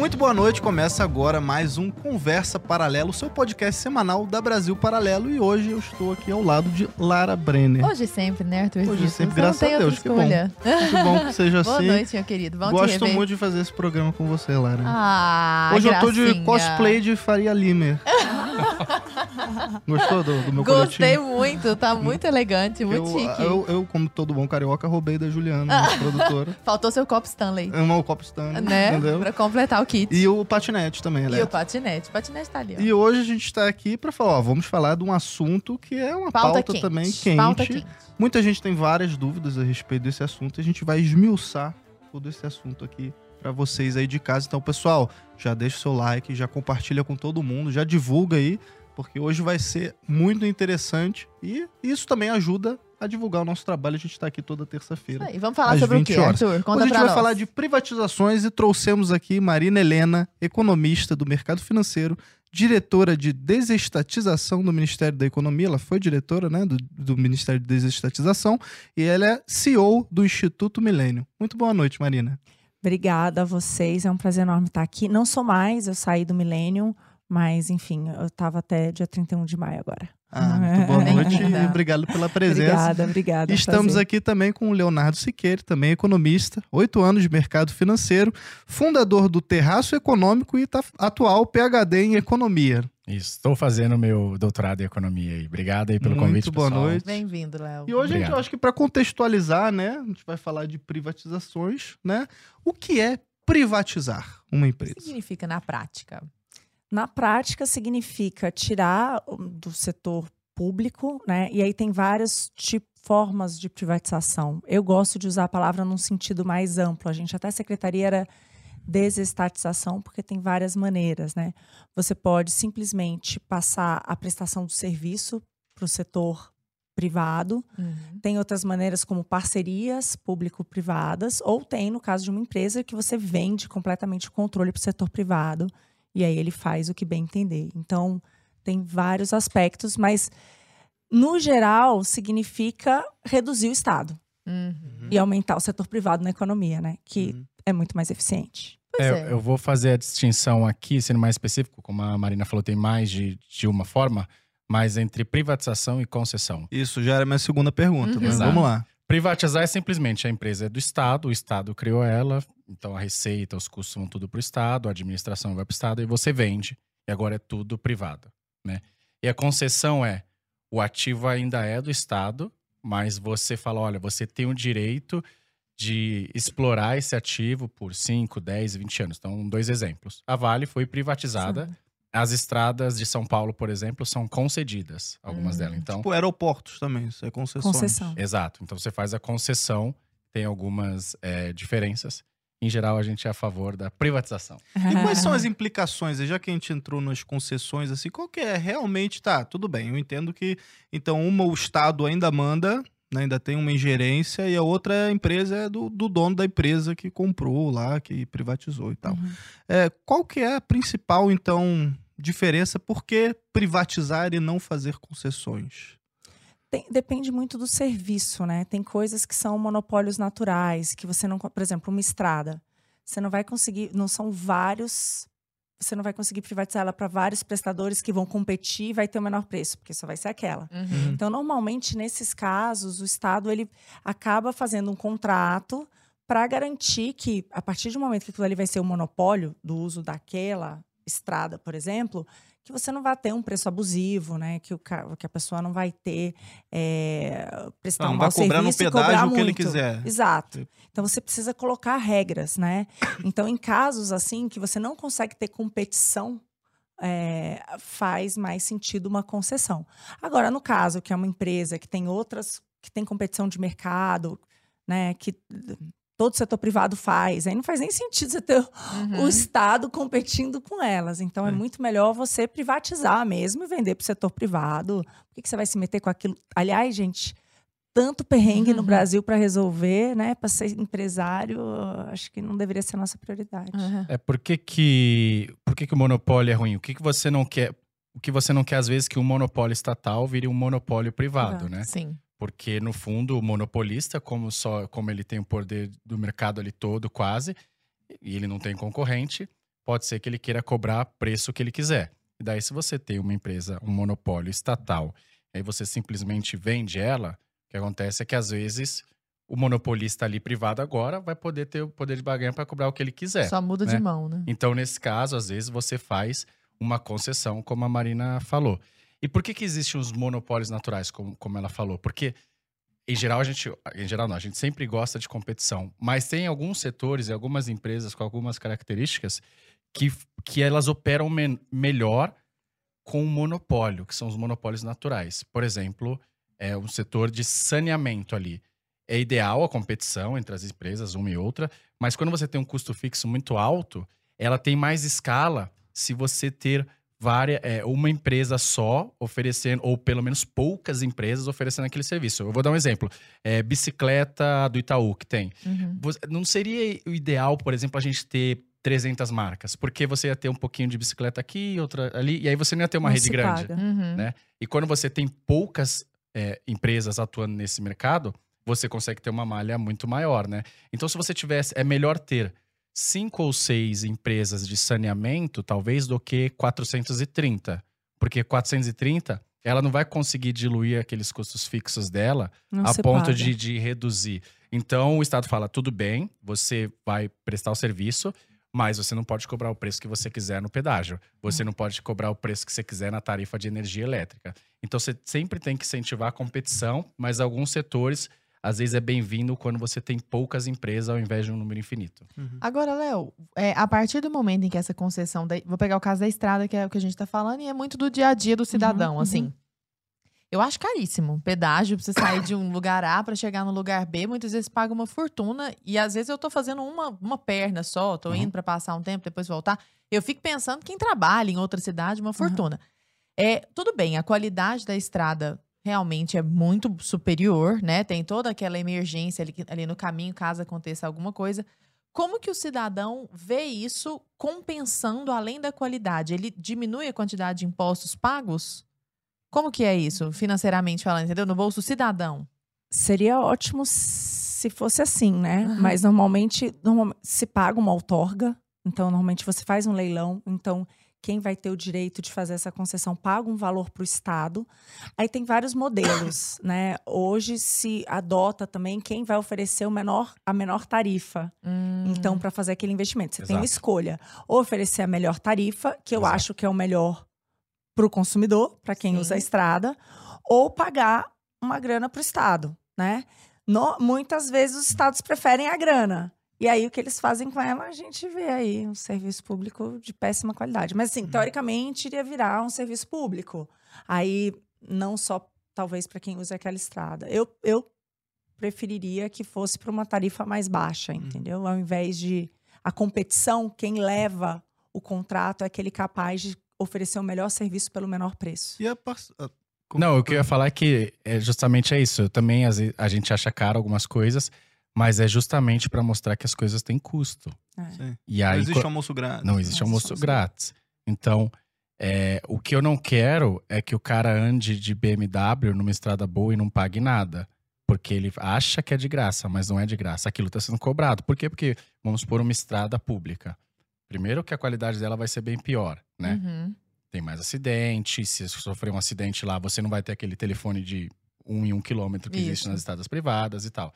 Muito boa noite, começa agora mais um Conversa Paralelo, seu podcast semanal da Brasil Paralelo. E hoje eu estou aqui ao lado de Lara Brenner. Hoje sempre, né, Arthur? Hoje sempre, graças a Deus, que bom. Que bom que seja Boa assim. noite, meu querido. Bom Gosto muito de fazer esse programa com você, Lara. Ah, hoje eu tô de gracinha. cosplay de Faria Limer. Gostou do, do meu Gostei coletinho? muito, tá muito elegante, muito eu, chique. eu, eu, como todo bom carioca, roubei da Juliana, nossa produtora. Faltou seu copo Stanley, Uma o copo stand, né? entendeu? Pra completar o kit. E o patinete também, E elétrico. o patinete. O patinete tá ali, ó. E hoje a gente está aqui para falar, ó, vamos falar de um assunto que é uma Pauta pauta, quente. também quente. Pauta quente. Muita gente tem várias dúvidas a respeito desse assunto e a gente vai esmiuçar todo esse assunto aqui para vocês aí de casa. Então, pessoal, já deixa o seu like, já compartilha com todo mundo, já divulga aí, porque hoje vai ser muito interessante e isso também ajuda a divulgar o nosso trabalho. A gente está aqui toda terça-feira. Aí, vamos falar sobre o 20 quê, horas. Arthur? Conta Hoje a gente vai nós. falar de privatizações e trouxemos aqui Marina Helena, economista do mercado financeiro, diretora de desestatização do Ministério da Economia. Ela foi diretora né, do, do Ministério de Desestatização e ela é CEO do Instituto Milênio. Muito boa noite, Marina. Obrigada a vocês, é um prazer enorme estar aqui. Não sou mais, eu saí do Millennium, mas enfim, eu estava até dia 31 de maio agora. Ah, muito boa noite e obrigado pela presença. Obrigada, obrigada. Estamos prazer. aqui também com o Leonardo Siqueira, também economista, oito anos de mercado financeiro, fundador do Terraço Econômico e tá- atual PhD em Economia. Isso, estou fazendo meu doutorado em economia aí. Obrigado aí pelo Muito convite, boa pessoal. noite. Bem-vindo, Léo. E hoje, a gente, eu acho que para contextualizar, né, a gente vai falar de privatizações, né? O que é privatizar uma O que empresa? significa na prática? Na prática, significa tirar o- do setor público, né? E aí tem várias tipo, formas de privatização. Eu gosto de usar a palavra num sentido mais amplo. A gente até a secretaria era desestatização, porque tem várias maneiras, né? Você pode simplesmente passar a prestação do serviço para o setor privado, Uhum. Tem outras maneiras como parcerias público-privadas, ou tem, no caso de uma empresa, que você vende completamente o controle para o setor privado, e aí ele faz o que bem entender. Então, tem vários aspectos, mas, no geral, significa reduzir o Estado Uhum. e aumentar o setor privado na economia, né? Que Uhum. é muito mais eficiente. É, é. Eu vou fazer a distinção aqui, sendo mais específico, como a Marina falou, tem mais de, de uma forma, mas entre privatização e concessão. Isso já era minha segunda pergunta, Uhum. mas Exato. vamos lá. Privatizar é simplesmente a empresa é do Estado, o Estado criou ela, então a receita, os custos vão tudo para o Estado, a administração vai para o Estado e você vende, e agora é tudo privado. Né? E a concessão é, o ativo ainda é do Estado, mas você fala, olha, você tem o direito de explorar esse ativo por 5, 10, 20 anos. Então, dois exemplos. A Vale foi privatizada, as estradas de São Paulo, por exemplo, são concedidas, algumas Hum. delas. Então, Tipo, aeroportos também, isso é concessões. Concessão. Exato. Então você faz a concessão, tem algumas é, diferenças. Em geral, a gente é a favor da privatização. E quais são as implicações, já que a gente entrou nas concessões, assim, qual que é realmente, tá, tudo bem, eu entendo que, então, uma o Estado ainda manda, né, ainda tem uma ingerência, e a outra empresa é do, do dono da empresa que comprou lá, que privatizou e tal. Uhum. É, qual que é a principal, então, diferença? Por que privatizar e não fazer concessões? Tem- depende muito do serviço, né? Tem coisas que são monopólios naturais, que você não. Por exemplo, uma estrada. Você não vai conseguir. Não são vários. Você não vai conseguir privatizar ela para vários prestadores que vão competir e vai ter o menor preço, porque só vai ser aquela. Uhum. Então, normalmente, nesses casos, o Estado ele acaba fazendo um contrato para garantir que, a partir do momento que aquilo ali vai ser o monopólio do uso daquela estrada, por exemplo, que você não vai ter um preço abusivo, né? Que, o, que a pessoa não vai ter é, prestar Não, um mau serviço e pedágio cobrar o que ele muito. quiser. Exato. Então você precisa colocar regras, né? Então, em casos assim que você não consegue ter competição, é, faz mais sentido uma concessão. Agora, no caso que é uma empresa que tem outras, que tem competição de mercado, né? Que todo setor privado faz, aí não faz nem sentido você ter Uhum. o Estado competindo com elas. Então, é, É. muito melhor você privatizar mesmo e vender para o setor privado. Por que, que você vai se meter com aquilo? Aliás, gente, tanto perrengue no Uhum. Brasil para resolver, né? Para ser empresário, acho que não deveria ser a nossa prioridade. Uhum. É por que, que, por que, que o monopólio é ruim? O que, que você não quer? O que você não quer, às vezes, que um monopólio estatal vire um monopólio privado, Privado. né? Sim. Porque, no fundo, o monopolista, como, só, como ele tem o poder do mercado ali todo, quase, e ele não tem concorrente, pode ser que ele queira cobrar preço que ele quiser. E daí, se você tem uma empresa, um monopólio estatal, e aí você simplesmente vende ela, o que acontece é que às vezes o monopolista ali privado agora vai poder ter o poder de barganha para cobrar o que ele quiser. Só muda né? de mão, né? Então, nesse caso, às vezes você faz uma concessão, como a Marina falou. E por que que existem os monopólios naturais, como, como ela falou? Porque em geral a gente, em geral não, a gente sempre gosta de competição, mas tem alguns setores e algumas empresas com algumas características que, que elas operam men- melhor com o monopólio, que são os monopólios naturais. Por exemplo, é um setor de saneamento ali. É ideal a competição entre as empresas, uma e outra, mas quando você tem um custo fixo muito alto, ela tem mais escala se você ter várias, é, uma empresa só oferecendo, ou pelo menos poucas empresas oferecendo aquele serviço. Eu vou dar um exemplo. É, bicicleta do Itaú, que tem. Uhum. Não seria o ideal, por exemplo, a gente ter 300 marcas? Porque você ia ter um pouquinho de bicicleta aqui, outra ali, e aí você não ia ter uma Não rede grande. Uhum. Né? E quando você tem poucas é, empresas atuando nesse mercado, você consegue ter uma malha muito maior, né? Então, se você tivesse, é melhor ter cinco ou seis empresas de saneamento, talvez, do que 430. Porque 430, ela não vai conseguir diluir aqueles custos fixos dela Não a ponto paga. de, de reduzir. Então, o Estado fala: tudo bem, você vai prestar o serviço, mas você não pode cobrar o preço que você quiser no pedágio. Você não pode cobrar o preço que você quiser na tarifa de energia elétrica. Então, você sempre tem que incentivar a competição, mas alguns setores, às vezes, é bem-vindo quando você tem poucas empresas ao invés de um número infinito. Agora, Léo, é, a partir do momento em que essa concessão. Da, vou pegar o caso da estrada, que é o que a gente tá falando, e é muito do dia a dia do cidadão, uhum. assim. Eu acho caríssimo. Pedágio pra você sair de um lugar A pra chegar no lugar B, muitas vezes paga uma fortuna. E às vezes eu tô fazendo uma, uma perna só, tô Uhum. indo pra passar um tempo, depois voltar. Eu fico pensando quem trabalha em outra cidade, uma fortuna. É, tudo bem, a qualidade da estrada realmente é muito superior, né? Tem toda aquela emergência ali, ali no caminho, caso aconteça alguma coisa. Como que o cidadão vê isso compensando além da qualidade? Ele diminui a quantidade de impostos pagos? Como que é isso, financeiramente falando, entendeu? No bolso cidadão. Seria ótimo se fosse assim, né? Aham. Mas normalmente, normalmente se paga uma outorga, então normalmente você faz um leilão, então quem vai ter o direito de fazer essa concessão paga um valor para o Estado. Aí tem vários modelos, né? Hoje se adota também quem vai oferecer o menor, a menor tarifa. Então, para fazer aquele investimento, você tem uma Exato. escolha. Ou oferecer a melhor tarifa, que eu Exato. acho que é o melhor para o consumidor, para quem Sim. usa a estrada, ou pagar uma grana para o Estado, né? No- muitas vezes os estados preferem a grana. E aí, o que eles fazem com ela, a gente vê aí um serviço público de péssima qualidade. Mas, assim, teoricamente, iria virar um serviço público. Aí, não só, talvez, para quem usa aquela estrada. Eu, eu preferiria que fosse para uma tarifa mais baixa, entendeu? Ao invés de a competição, quem leva o contrato é aquele capaz de oferecer o melhor serviço pelo menor preço. E a Não, o que eu ia falar é que é justamente é isso. Eu também, a gente acha caro algumas coisas, mas é justamente para mostrar que as coisas têm custo. Sim. E Não aí, existe co- almoço grátis. Não existe Não almoço existe grátis. Então, é, o que eu não quero é que o cara ande de BMW numa estrada boa e não pague nada. Porque ele acha que é de graça, mas não é de graça. Aquilo está sendo cobrado. Por quê? Porque vamos pôr uma estrada pública. Primeiro que a qualidade dela vai ser bem pior, né? Uhum. Tem mais acidente. Se sofrer um acidente lá, você não vai ter aquele telefone de um em um quilômetro que existe Isso. nas estradas privadas e tal.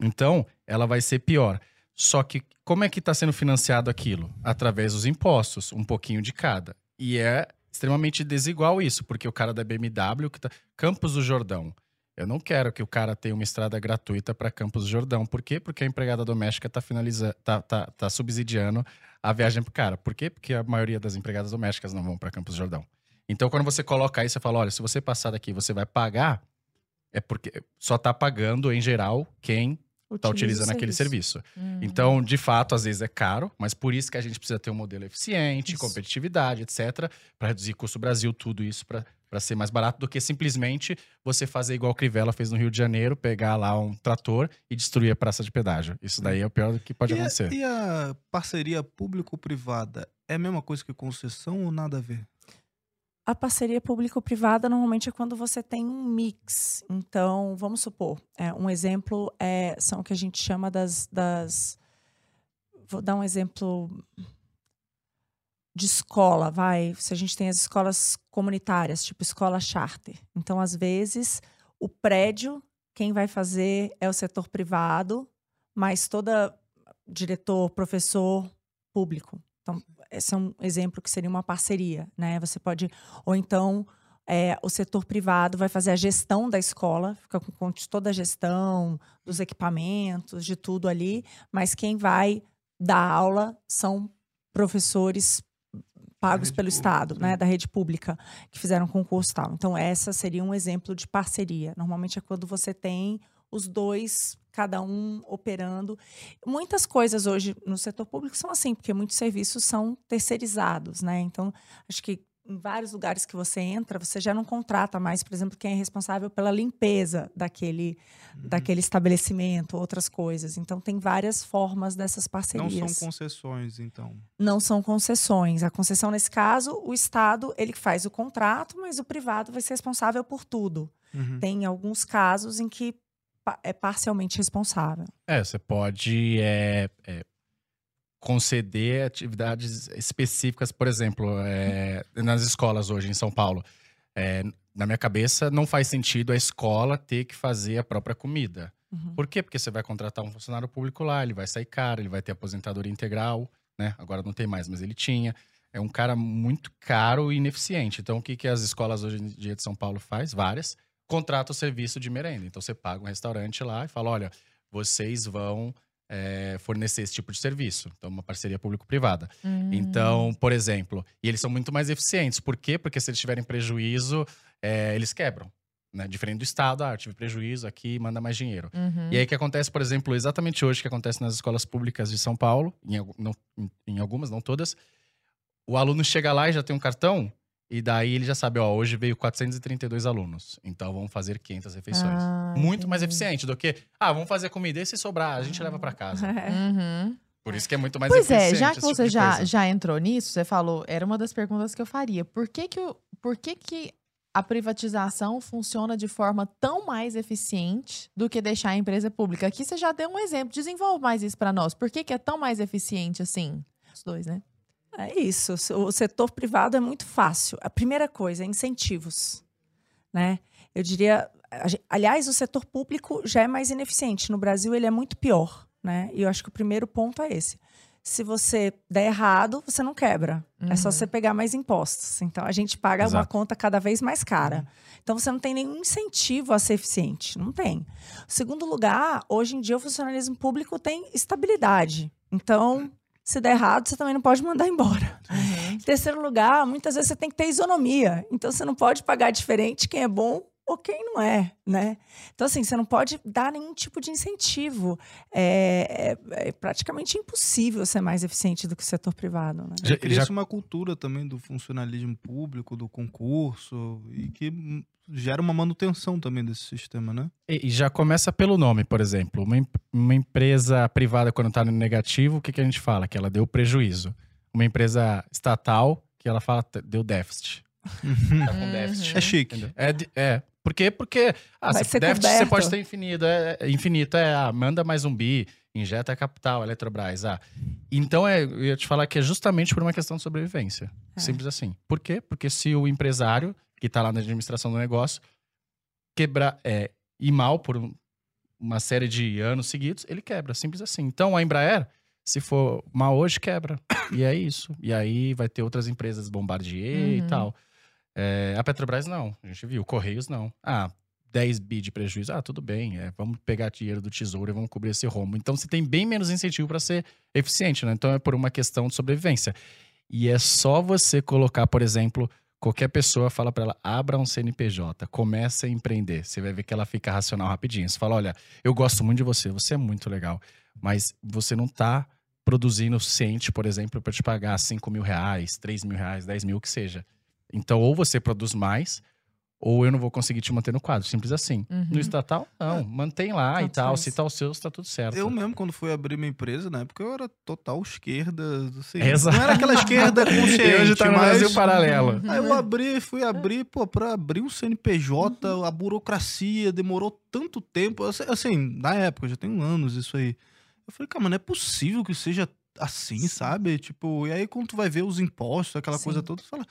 Então, ela vai ser pior. Só que como é que está sendo financiado aquilo? Através dos impostos, um pouquinho de cada. E é extremamente desigual isso, porque o cara da BMW, que tá... Campos do Jordão. Eu não quero que o cara tenha uma estrada gratuita para Campos do Jordão. Por quê? Porque a empregada doméstica está finalizando, tá, tá, tá subsidiando a viagem pro cara. Por quê? Porque a maioria das empregadas domésticas não vão para Campos do Jordão. Então, quando você coloca aí, você fala: olha, se você passar daqui, você vai pagar, é porque só tá pagando, em geral, quem tá o utilizando aquele serviço. Uhum. Então, de fato, às vezes é caro, mas por isso que a gente precisa ter um modelo eficiente, Isso. competitividade, etc., para reduzir custo Brasil, tudo isso para ser mais barato do que simplesmente você fazer igual o Crivella fez no Rio de Janeiro, pegar lá um trator e destruir a praça de pedágio. Isso daí é o pior que pode e, a, acontecer. e a parceria público-privada é a mesma coisa que concessão ou nada a ver? A parceria público-privada normalmente é quando você tem um mix. Então, vamos supor, é, um exemplo é, são o que a gente chama das, das. Vou dar um exemplo de escola, vai, se a gente tem as escolas comunitárias, tipo escola charter. Então, às vezes, o prédio, quem vai fazer é o setor privado, mas toda diretor, professor, público. Então, esse é um exemplo que seria uma parceria, né? Você pode, ou então é, o setor privado vai fazer a gestão da escola, fica com conta de toda a gestão, dos equipamentos, de tudo ali, mas quem vai dar aula são professores pagos pelo pública, Estado, sim. né, da rede pública, que fizeram concurso e tal. Então, essa seria um exemplo de parceria. Normalmente é quando você tem os dois, cada um operando. Muitas coisas hoje no setor público são assim, porque muitos serviços são terceirizados, né? Então, acho que em vários lugares que você entra, você já não contrata mais, por exemplo, quem é responsável pela limpeza daquele, Uhum. daquele estabelecimento, outras coisas. Então, tem várias formas dessas Não parcerias são concessões, então. não são concessões. A concessão, nesse caso, o Estado ele faz o contrato, mas o privado vai ser responsável por tudo. Uhum. Tem alguns casos em que é parcialmente responsável. É, você pode é, é, conceder atividades específicas, por exemplo, é, nas escolas hoje em São Paulo. É, na minha cabeça, não faz sentido a escola ter que fazer a própria comida. Uhum. Por quê? Porque você vai contratar um funcionário público lá, ele vai sair caro, ele vai ter aposentadoria integral, né? Agora não tem mais, mas ele tinha. É um cara muito caro e ineficiente. Então, o que, que as escolas hoje em dia de São Paulo faz? Várias. Contrata o serviço de merenda. Então, você paga um restaurante lá e fala, olha, vocês vão é, fornecer esse tipo de serviço. Então, uma parceria público-privada. Hum. Então, por exemplo, e eles são muito mais eficientes. Por quê? Porque se eles tiverem prejuízo, é, eles quebram. Né? Diferente do Estado, ah, tive prejuízo aqui, manda mais dinheiro. Uhum. E aí, que acontece, por exemplo, exatamente hoje, que acontece nas escolas públicas de São Paulo, em, não- em- em algumas, não todas, o aluno chega lá e já tem um cartão, e daí ele já sabe, ó, hoje veio 432 alunos, então vamos fazer 500 refeições. Ah, Muito mais entendi. eficiente do que, ah, vamos fazer comida e se sobrar, a gente leva pra casa. Uhum. Por isso que é muito mais Pois é, eficiente. já que tipo você de já, já entrou nisso, você falou, era uma das perguntas que eu faria. Por que que, por que que a privatização funciona de forma tão mais eficiente do que deixar a empresa pública? Aqui você já deu um exemplo, desenvolve mais isso para nós. Por que que é tão mais eficiente assim? Os dois, né? É isso. O setor privado é muito fácil. A primeira coisa é incentivos, né? Eu diria, aliás, o setor público já é mais ineficiente. No Brasil, ele é muito pior, né? E eu acho que o primeiro ponto é esse. Se você der errado, você não quebra. É só Uhum. você pegar mais impostos. Então, a gente paga uma Exato. conta cada vez mais cara. Então, você não tem nenhum incentivo a ser eficiente. Não tem. Segundo lugar, hoje em dia, o funcionalismo público tem estabilidade. Então, se der errado, você também não pode mandar embora. Uhum. Em terceiro lugar, muitas vezes você tem que ter isonomia. Então, você não pode pagar diferente quem é bom ou quem não é, né? Então, assim, você não pode dar nenhum tipo de incentivo. É, é- é praticamente impossível ser mais eficiente do que o setor privado, né? Já- já- uma cultura também do funcionalismo público, do concurso, e que gera uma manutenção também desse sistema, né? E e já começa pelo nome, por exemplo. Uma, uma empresa privada, quando está no negativo, o que, que a gente fala? Que ela deu prejuízo. Uma empresa estatal, que ela fala "T- deu déficit. Tá com déficit. É chique. Entendeu? É, é. Por quê? Porque ah, Vai se ser déficit você pode ter infinito. É, é infinito é, ah, manda mais um bi, injeta capital, Eletrobras. Ah. Então, é, eu ia te falar que é justamente por uma questão de sobrevivência. É. Simples assim. Por quê? Porque se o empresário, que está lá na administração do negócio, quebrar, é, ir mal por um- uma série de anos seguidos, ele quebra. Simples assim. Então, a Embraer, se for mal hoje, quebra. E é isso. E aí vai ter outras empresas, Bombardier e Uhum. tal. É, a Petrobras não, a gente viu. Correios não. Ah, 10 bi de prejuízo. Ah, tudo bem. é, vamos pegar dinheiro do tesouro e vamos cobrir esse rombo. Então você tem bem menos incentivo para ser eficiente, né? Então é por uma questão de sobrevivência. E é só você colocar, por exemplo, qualquer pessoa fala para ela, abra um CNPJ, comece a empreender. Você vai ver que ela fica racional rapidinho. Você fala, olha, eu gosto muito de você, você é muito legal, mas você não tá produzindo o suficiente, por exemplo, para te pagar 5 mil reais, 3 mil reais, 10 mil, o que seja. Então, ou você produz mais, ou eu não vou conseguir te manter no quadro. Simples assim. Uhum. No estatal, não. Mantém lá e Tanto tal. faz. Se tá o seu, tá tudo certo. Eu mesmo, quando fui abrir minha empresa, na época eu era total esquerda. Assim, Exato. Não era aquela esquerda consciente, E hoje tá no mas... Brasil paralelo. Aí eu abri, fui abrir, pô, pra abrir um CNPJ, Uhum. a burocracia demorou tanto tempo. Assim, Assim, na época, já tem anos isso aí. Eu falei, cara, mas não é possível que seja assim, sabe? Tipo, e aí quando tu vai ver os impostos, aquela Sim. coisa toda, tu fala.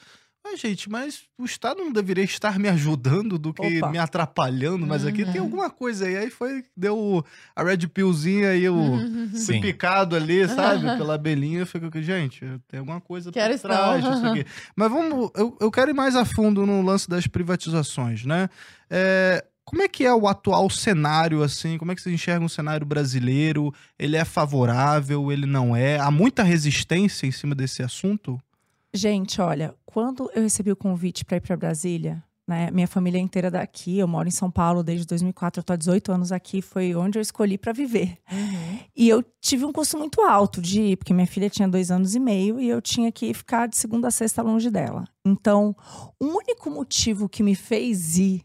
Mas, gente, mas o Estado não deveria estar me ajudando do que Opa. me atrapalhando, mas aqui tem Uhum. alguma coisa aí. Aí foi, deu a Red Pillzinha aí, o, Uhum. fui Sim. picado ali, sabe? Pela abelhinha. Eu fico, gente, tem alguma coisa Quero por trás disso aqui. Mas vamos, eu, eu quero ir mais a fundo no lance das privatizações, né? É, como é que é o atual cenário, assim? Como é que você enxerga um cenário brasileiro? Ele é favorável, ele não é? Há muita resistência em cima desse assunto? Gente, olha, quando eu recebi o convite para ir para Brasília, né, minha família é inteira daqui, eu moro em São Paulo desde 2004, eu tô há 18 anos aqui, foi onde eu escolhi para viver. Uhum. E eu tive um custo muito alto de ir, porque minha filha tinha dois anos e meio e eu tinha que ficar de segunda a sexta longe dela. Então, o único motivo que me fez ir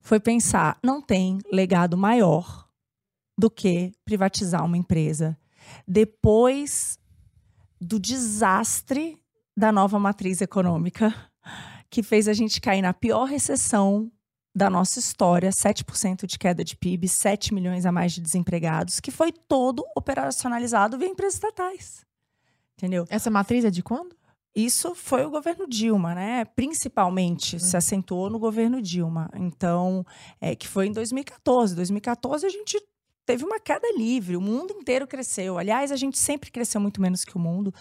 foi pensar: não tem legado maior do que privatizar uma empresa depois do desastre da nova matriz econômica, que fez a gente cair na pior recessão da nossa história, 7% de queda de PIB, 7 milhões a mais de desempregados, que foi todo operacionalizado via empresas estatais. Entendeu? Essa matriz é de quando? Isso foi o governo Dilma, né? Principalmente se acentuou no governo Dilma. Então, é, que foi em 2014. 2014 a gente teve uma queda livre, o mundo inteiro cresceu. Aliás, a gente sempre cresceu muito menos que o mundo,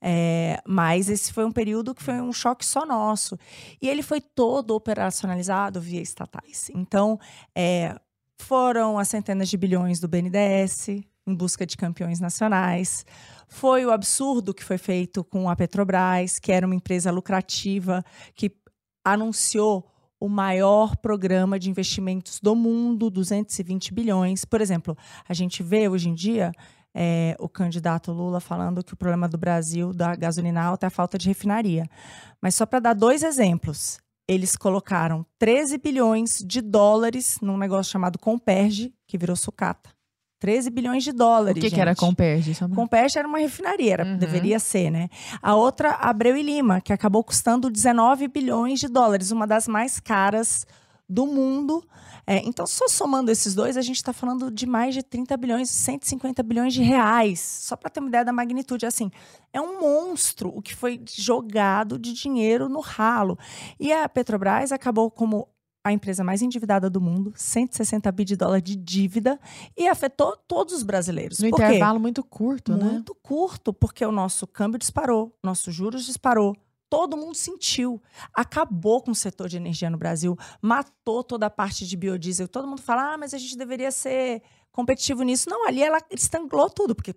é, mas esse foi um período que foi um choque só nosso. E ele foi todo operacionalizado via estatais. Então, é, foram as centenas de bilhões do BNDES em busca de campeões nacionais. Foi o absurdo que foi feito com a Petrobras, que era uma empresa lucrativa que anunciou o maior programa de investimentos do mundo, 220 bilhões. Por exemplo, a gente vê hoje em dia é, o candidato Lula falando que o problema do Brasil da gasolina alta é a falta de refinaria. Mas só para dar dois exemplos, eles colocaram 13 bilhões de dólares num negócio chamado Comperge, que virou sucata. 13 bilhões de O dólares. que, que era. Comperge? Comperge era uma refinaria, era- Uhum. deveria ser, né? A outra, Abreu e Lima, que acabou custando 19 bilhões de dólares, uma das mais caras do mundo. É, então, só somando esses dois, a gente está falando de mais de 30 bilhões, 150 bilhões de reais. Só para ter uma ideia da magnitude. Assim, é um monstro o que foi jogado de dinheiro no ralo. E a Petrobras acabou como a empresa mais endividada do mundo, 160 bi de dólar de dívida, e afetou todos os brasileiros. No Por quê? intervalo muito curto, né? Muito curto, porque o nosso câmbio disparou, nossos juros disparou. Todo mundo sentiu. Acabou com o setor de energia no Brasil, matou toda a parte de biodiesel. Todo mundo fala, ah, mas a gente deveria ser competitivo nisso. Não, ali ela estanglou tudo, porque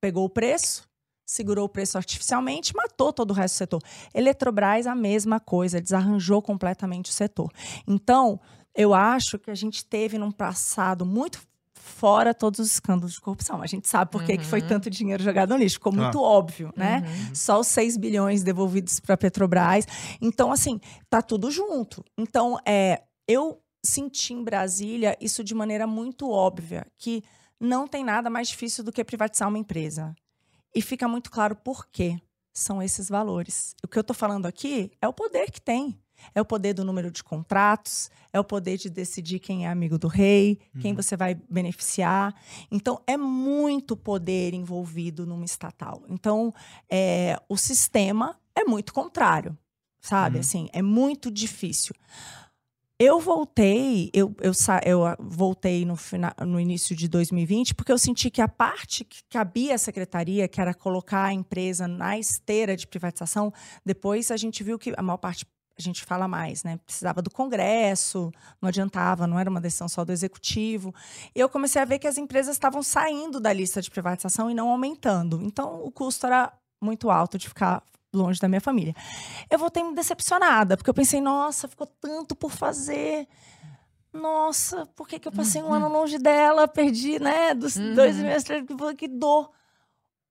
pegou o preço, segurou o preço artificialmente, matou todo o resto do setor. Eletrobras, a mesma coisa, desarranjou completamente o setor. Então, eu acho que a gente teve num passado muito fora todos os escândalos de corrupção. A gente sabe por que que foi Uhum. tanto dinheiro jogado no lixo. Ficou muito Ah. óbvio, né? Uhum. Só os 6 bilhões devolvidos para a Petrobras. Então, assim, tá tudo junto. Então, é, eu senti em Brasília isso de maneira muito óbvia, que não tem nada mais difícil do que privatizar uma empresa. E fica muito claro por quê. São esses valores. O que eu estou falando aqui é o poder que tem. É o poder do número de contratos, é o poder de decidir quem é amigo do rei, quem você vai beneficiar. Então, é muito poder envolvido numa estatal. Então, é, o sistema é muito contrário, sabe? Uhum. Assim, é muito difícil. Eu voltei, eu, eu, eu ah, voltei no, fina- no início de 2020, porque eu senti que a parte que cabia à secretaria, que era colocar a empresa na esteira de privatização, depois a gente viu que a maior parte, a gente fala mais, né? Precisava do Congresso, não adiantava, não era uma decisão só do Executivo. E eu comecei a ver que as empresas estavam saindo da lista de privatização e não aumentando. Então, o custo era muito alto de ficar longe da minha família. Eu voltei me decepcionada, porque eu pensei, nossa, ficou tanto por fazer. Nossa, por que, que eu passei um ano longe dela? Perdi, né? Dos Uhum. dois meses, que dor.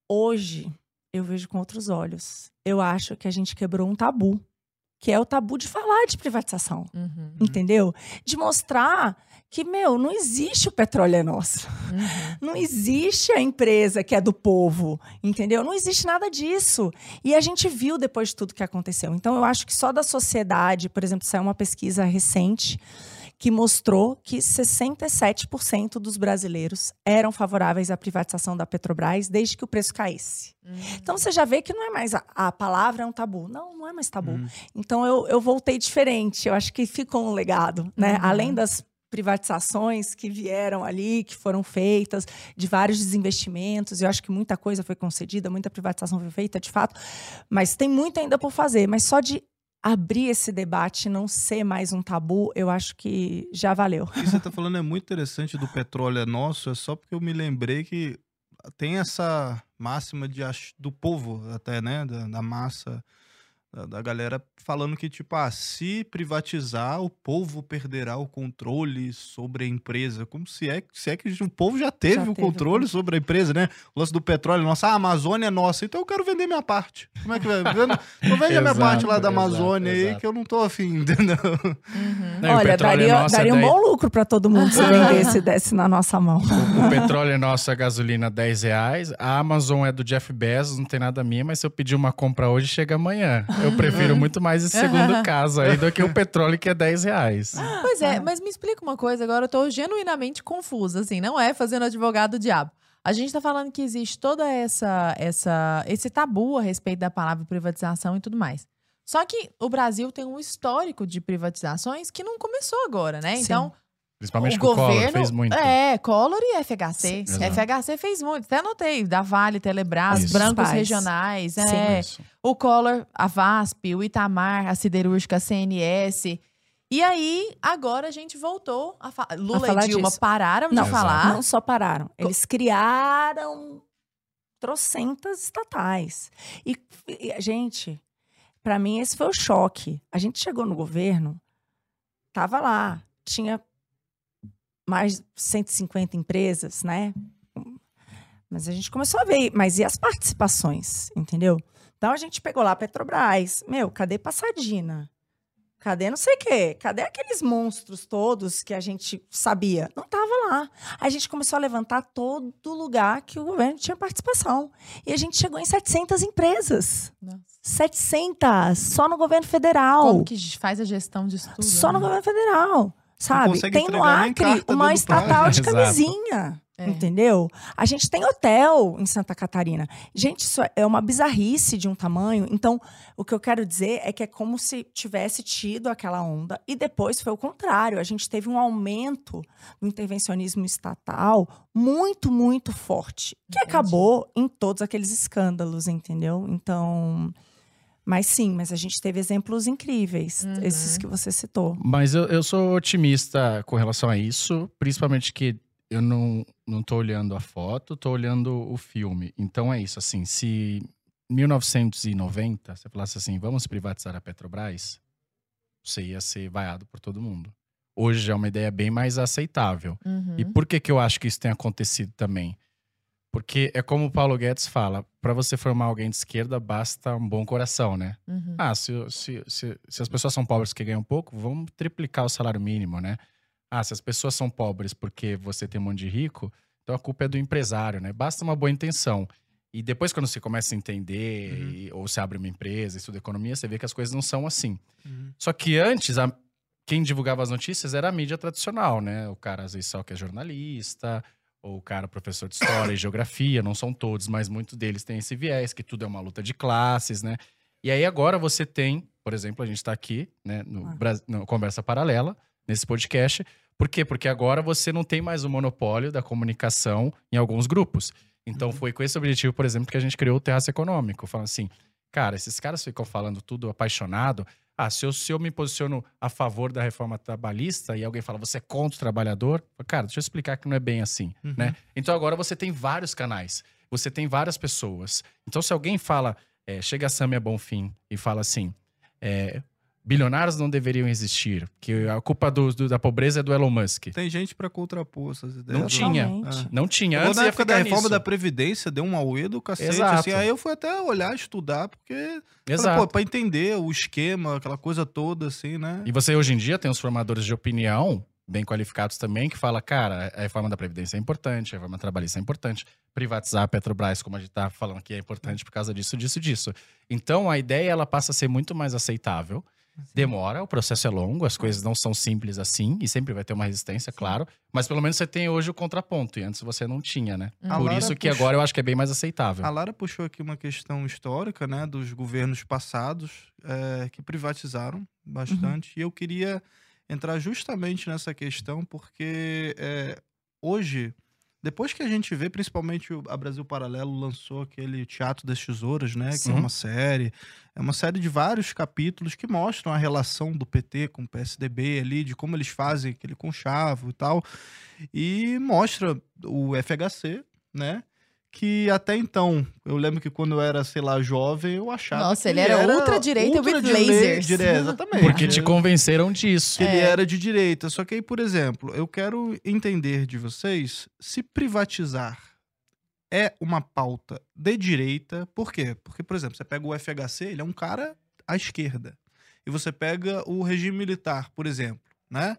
Hoje, eu vejo com outros olhos. Eu acho que a gente quebrou um tabu, que é o tabu de falar de privatização. Uhum. Entendeu? De mostrar que, meu, não existe o petróleo é nosso. Uhum. Não existe a empresa que é do povo, entendeu? Não existe nada disso. E a gente viu depois de tudo que aconteceu. Então, eu acho que só da sociedade, por exemplo, saiu uma pesquisa recente que mostrou que 67% dos brasileiros eram favoráveis à privatização da Petrobras desde que o preço caísse. Hum. Então você já vê que não é mais a, a palavra é um tabu. Não, não é mais tabu. Uhum. Então eu, eu voltei diferente. Eu acho que ficou um legado, né? Uhum. Além das privatizações que vieram ali, que foram feitas, de vários desinvestimentos. Eu acho que muita coisa foi concedida, muita privatização foi feita, de fato. Mas tem muito ainda por fazer. Mas só de abrir esse debate, não ser mais um tabu, eu acho que já valeu. O que você tá falando é muito interessante do petróleo é nosso, é só porque eu me lembrei que tem essa máxima de, do povo até, né? Da, da massa, da, da galera falando que, tipo, ah, se privatizar, o povo perderá o controle sobre a empresa. Como se é, se é que o povo já teve Já o teve o controle sobre a empresa, né? O lance do petróleo, nossa, a Amazônia é nossa, então eu quero vender minha parte. Como é que vai? Vendo- Não vende a minha parte lá da exato, Amazônia aí, exato. que eu não tô afim, entendeu? Uhum. Não, o Olha, é daria, é daria um daí- bom lucro para todo mundo se vendesse e desse na nossa mão. O petróleo é nosso, a gasolina 10 reais. A Amazon é do Jeff Bezos, não tem nada minha, mas se eu pedir uma compra hoje, chega amanhã. Eu prefiro muito mais esse segundo caso aí do que o petróleo que é 10 reais. Pois é, mas me explica uma coisa, agora eu tô genuinamente confusa, assim, não é fazendo advogado do diabo. A gente tá falando que existe toda essa, essa esse tabu a respeito da palavra privatização e tudo mais. Só que o Brasil tem um histórico de privatizações que não começou agora, né? Sim. Então, Principalmente o que o Collor governo fez muito. É, Collor e FHC. Sim. FHC fez muito. Até anotei. Da Vale, Telebrás, Isso. Brancos Pais. Regionais. Sim. É. Isso. O Collor, a VASP, o Itamar, a Siderúrgica, a CNS. E aí, agora a gente voltou a falar. Lula falar e Dilma disso. pararam Não, de falar. Não só pararam, eles criaram trocentas estatais. E, e, gente, para mim esse foi o choque. A gente chegou no governo, tava lá, tinha mais de 150 empresas, né? Mas a gente começou a ver, mas e as participações, entendeu? Então a gente pegou lá a Petrobras, meu, cadê Passadina? Cadê não sei o quê? Cadê aqueles monstros todos que a gente sabia? Não tava lá. A gente começou a levantar todo lugar que o governo tinha participação. E a gente chegou em 700 empresas. Nossa. 700! Só no governo federal. Como que faz a gestão disso tudo? Só no né? governo federal. Sabe? Tem no Acre uma estatal de camisinha. É. Entendeu? A gente tem hotel em Santa Catarina. Gente, isso é uma bizarrice de um tamanho. Então, o que eu quero dizer é que é como se tivesse tido aquela onda e depois foi o contrário. A gente teve um aumento do intervencionismo estatal muito, muito forte, que Entendi. acabou em todos aqueles escândalos, entendeu? Então. Mas sim, mas a gente teve exemplos incríveis, Uhum. esses que você citou. Mas eu, eu sou otimista com relação a isso, principalmente que eu não, não tô olhando a foto, tô olhando o filme. Então é isso, assim, se 1990 você falasse assim, vamos privatizar a Petrobras, você ia ser vaiado por todo mundo. Hoje já é uma ideia bem mais aceitável. Uhum. E por que, que eu acho que isso tem acontecido também? Porque é como o Paulo Guedes fala, para você formar alguém de esquerda basta um bom coração, né? Uhum. Ah, se, se, se, se as pessoas são pobres que ganham pouco, vamos triplicar o salário mínimo, né? Ah, se as pessoas são pobres porque você tem um monte de rico, então a culpa é do empresário, né? Basta uma boa intenção. E depois, quando você começa a entender, Uhum. e- ou você abre uma empresa, estuda economia, você vê que as coisas não são assim. Uhum. Só que antes, a- quem divulgava as notícias era a mídia tradicional, né? O cara às vezes só que é jornalista, ou o cara professor de história e geografia, não são todos, mas muitos deles têm esse viés, que tudo é uma luta de classes, né? E aí agora você tem, por exemplo, a gente está aqui, né, no, Ah. No Conversa Paralela, nesse podcast. Por quê? Porque agora você não tem mais o monopólio da comunicação em alguns grupos. Então foi com esse objetivo, por exemplo, que a gente criou o Terraço Econômico. Falando assim, cara, esses caras ficam falando tudo apaixonado. Ah, se eu, se eu me posiciono a favor da reforma trabalhista e alguém fala, você é contra o trabalhador, cara, deixa eu explicar que não é bem assim, Uhum. né? Então agora você tem vários canais, você tem várias pessoas. Então se alguém fala, é, chega a Samia Bonfim e fala assim, é, bilionários não deveriam existir, que a culpa do- do- da pobreza é do Elon Musk. Tem gente pra contrapor essas ideias. Não tinha. Totalmente. Não tinha. Antes na época da reforma nisso. da Previdência, deu um auê do cacete. Exato. Assim, aí eu fui até olhar, estudar, porque. Exato. pô, pra entender o esquema, aquela coisa toda, assim, né? E você hoje em dia tem os formadores de opinião, bem qualificados também, que fala, cara, a reforma da Previdência é importante, a reforma trabalhista é importante, privatizar a Petrobras, como a gente tá falando aqui, é importante por causa disso, disso, disso. Então a ideia ela passa a ser muito mais aceitável. Demora, o processo é longo, as coisas não são simples assim, e sempre vai ter uma resistência, claro. Mas pelo menos você tem hoje o contraponto, e antes você não tinha, né? Uhum. A Por Lara isso que puxou- agora eu acho que é bem mais aceitável. A Lara puxou aqui uma questão histórica, né, dos governos passados é, que privatizaram bastante. E eu queria entrar justamente nessa questão, porque é, hoje, depois que a gente vê, principalmente o- a Brasil Paralelo lançou aquele Teatro das Tesouras, né, que Sim. é uma série, é uma série de vários capítulos que mostram a relação do PT com o PSDB ali, de como eles fazem aquele conchavo e tal. E mostra o FHC, né? Que até então, eu lembro que quando eu era, sei lá, jovem, eu achava. Nossa, que ele era ultra-direita with ultra-dire- lasers. dire- exatamente. Porque te Eu- convenceram disso. que ele É. era de direita. Só que aí, por exemplo, eu quero entender de vocês se privatizar é uma pauta de direita. Por quê? Porque, por exemplo, você pega o FHC, ele é um cara à esquerda. E você pega o regime militar, por exemplo, né?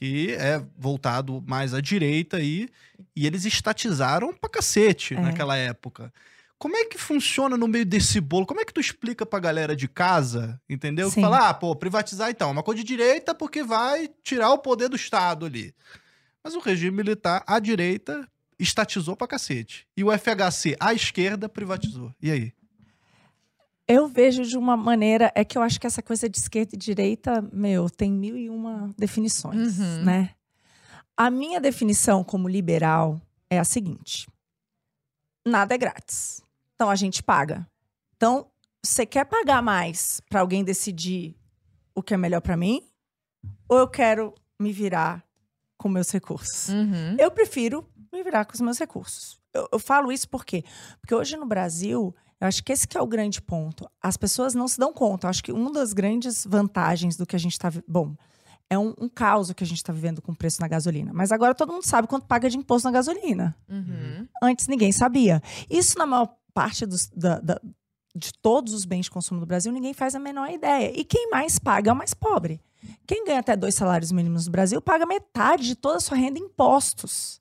Que é voltado mais à direita aí. E eles estatizaram pra cacete É. naquela época. Como é que funciona no meio desse bolo? Como é que tu explica pra galera de casa, entendeu? Sim. fala, ah, pô, privatizar então, é uma coisa de direita porque vai tirar o poder do Estado ali. Mas o regime militar, à direita, estatizou pra cacete. E o FHC, à esquerda, privatizou. E aí? Eu vejo de uma maneira, é que eu acho que essa coisa de esquerda e direita, meu, tem mil e uma definições, Uhum. né? A minha definição como liberal é a seguinte: nada é grátis. Então a gente paga. Então, você quer pagar mais para alguém decidir o que é melhor para mim? Ou eu quero me virar com meus recursos? Uhum. Eu prefiro me virar com os meus recursos. Eu, eu falo isso por quê? Porque hoje no Brasil, eu acho que esse que é o grande ponto. As pessoas não se dão conta. Eu acho que uma das grandes vantagens do que a gente está... Bom, é um, um caos o que a gente está vivendo com o preço na gasolina. Mas agora todo mundo sabe quanto paga de imposto na gasolina. Uhum. Antes ninguém sabia. Isso na maior parte dos, da- da- de todos os bens de consumo do Brasil, ninguém faz a menor ideia. E quem mais paga é o mais pobre. Quem ganha até dois salários mínimos no Brasil paga metade de toda a sua renda em impostos.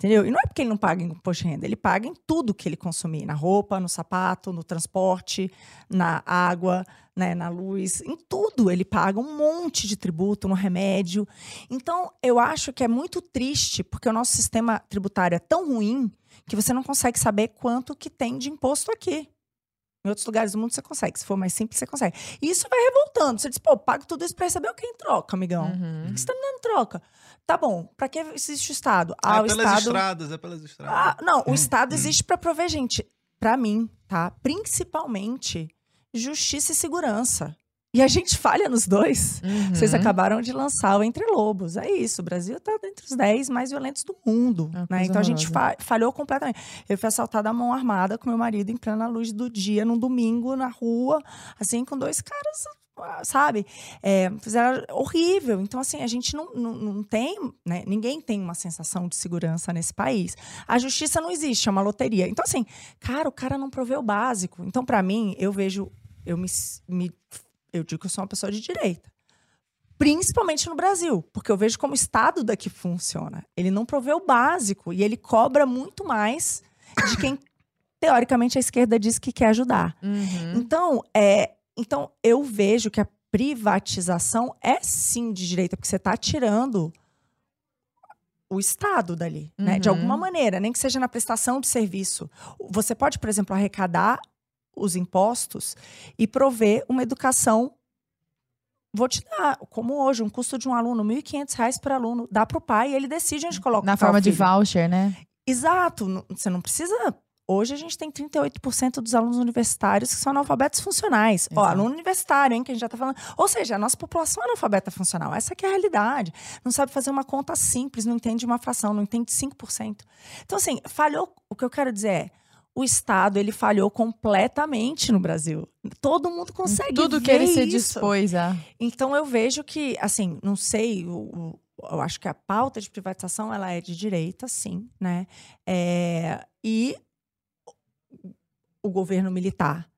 Entendeu? E não é porque ele não paga imposto de renda, ele paga em tudo que ele consumir, na roupa, no sapato, no transporte, na água, né, na luz, em tudo ele paga um monte de tributo, no remédio. Então, eu acho que é muito triste, porque o nosso sistema tributário é tão ruim que você não consegue saber quanto que tem de imposto aqui. Em outros lugares do mundo você consegue. Se for mais simples, você consegue. E isso vai revoltando. Você diz, pô, pago tudo isso pra receber o que em troca, amigão? Uhum. O que você tá me dando troca? Tá bom, pra que existe o Estado? Ah, Ah, é o pelas Estado. estradas, é pelas estradas. Ah, não, o Hum, Estado hum. existe pra prover gente. Pra mim, tá? Principalmente justiça e segurança. E a gente falha nos dois. Uhum. Vocês acabaram de lançar o Entre Lobos. É isso, o Brasil está entre os 10 mais violentos do mundo. É né? Então a gente fa- falhou completamente. Eu fui assaltada à mão armada com meu marido em plena luz do dia, num domingo, na rua, assim, com dois caras, sabe? É, fizeram horrível. Então, assim, a gente não, não, não tem, né? Ninguém tem uma sensação de segurança nesse país. A justiça não existe, é uma loteria. Então, assim, cara, o cara não proveu o básico. Então, para mim, eu vejo, eu me, me eu digo que eu sou uma pessoa de direita. Principalmente no Brasil, porque eu vejo como o Estado daqui funciona. Ele não provê o básico e ele cobra muito mais de quem, teoricamente, a esquerda diz que quer ajudar. Uhum. Então, é, então, eu vejo que a privatização é sim de direita, porque você está tirando o Estado dali, né? De Uhum. alguma maneira, nem que seja na prestação de serviço. Você pode, por exemplo, arrecadar os impostos e prover uma educação. Vou te dar, como hoje, um custo de um aluno, 1.500 reais por aluno, dá para o pai e ele decide onde coloca Na forma de voucher, né? Exato. Você não precisa. Hoje a gente tem 38% dos alunos universitários que são analfabetos funcionais. Ó, Exato. aluno universitário, hein, que a gente já tá falando. Ou seja, a nossa população é analfabeta funcional. Essa é a realidade. Não sabe fazer uma conta simples, não entende uma fração, não entende 5%. Então, assim, falhou. O que eu quero dizer é. O Estado, ele falhou completamente no Brasil. Todo mundo consegue Tudo que ele se isso. dispôs a. Então eu vejo que, assim, não sei, o- eu acho que a pauta de privatização ela é de direita, sim, né? É, e o governo militar,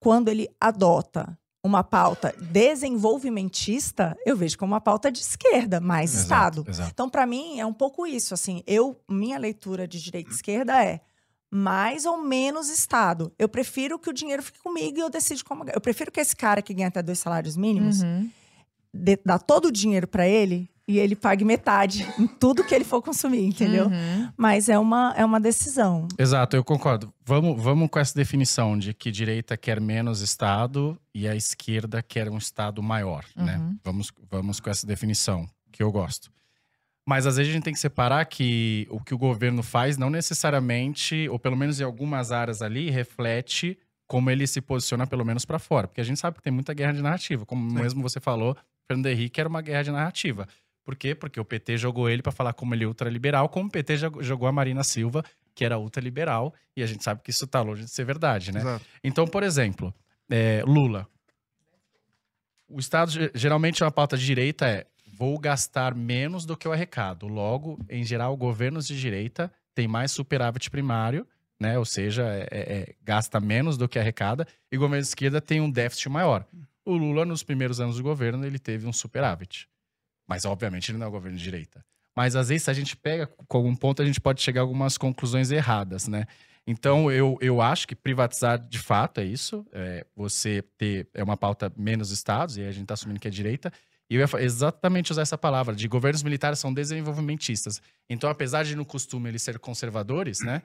quando ele adota uma pauta desenvolvimentista, eu vejo como uma pauta de esquerda, mais Estado. Exato. Então, para mim, é um pouco isso. Assim, eu, minha leitura de direita e esquerda é mais ou menos Estado. Eu prefiro que o dinheiro fique comigo e eu decido como. Eu prefiro que esse cara que ganha até dois salários mínimos Uhum. dê- dá todo o dinheiro para ele e ele pague metade em tudo que ele for consumir, entendeu? Uhum. Mas é uma, é uma decisão. Exato, eu concordo. Vamos, vamos com essa definição de que direita quer menos Estado e a esquerda quer um Estado maior, né? Uhum. Vamos, vamos com essa definição, que eu gosto. Mas às vezes a gente tem que separar que o que o governo faz não necessariamente, ou pelo menos em algumas áreas ali, reflete como ele se posiciona pelo menos para fora. Porque a gente sabe que tem muita guerra de narrativa. Como Sim. mesmo você falou, Fernando Henrique era uma guerra de narrativa. Por quê? Porque o PT jogou ele para falar como ele é ultraliberal, como o PT jog- jogou a Marina Silva, que era ultraliberal, e a gente sabe que isso tá longe de ser verdade, né? Exato. Então, por exemplo, é, Lula. O Estado, ge- geralmente, uma pauta de direita é vou gastar menos do que eu arrecado. Logo, em geral, governos de direita têm mais superávit primário, né? Ou seja, é- é- é, gasta menos do que arrecada, e governo de esquerda tem um déficit maior. O Lula, nos primeiros anos do governo, ele teve um superávit. Mas, obviamente, ele não é um governo de direita. Mas, às vezes, se a gente pega com algum ponto, a gente pode chegar a algumas conclusões erradas, né? Então, eu, eu acho que privatizar de fato é isso. É, você ter é uma pauta menos estados, e a gente está assumindo que é direita. E eu ia exatamente usar essa palavra, de governos militares são desenvolvimentistas. Então, apesar de no costume eles ser conservadores, né?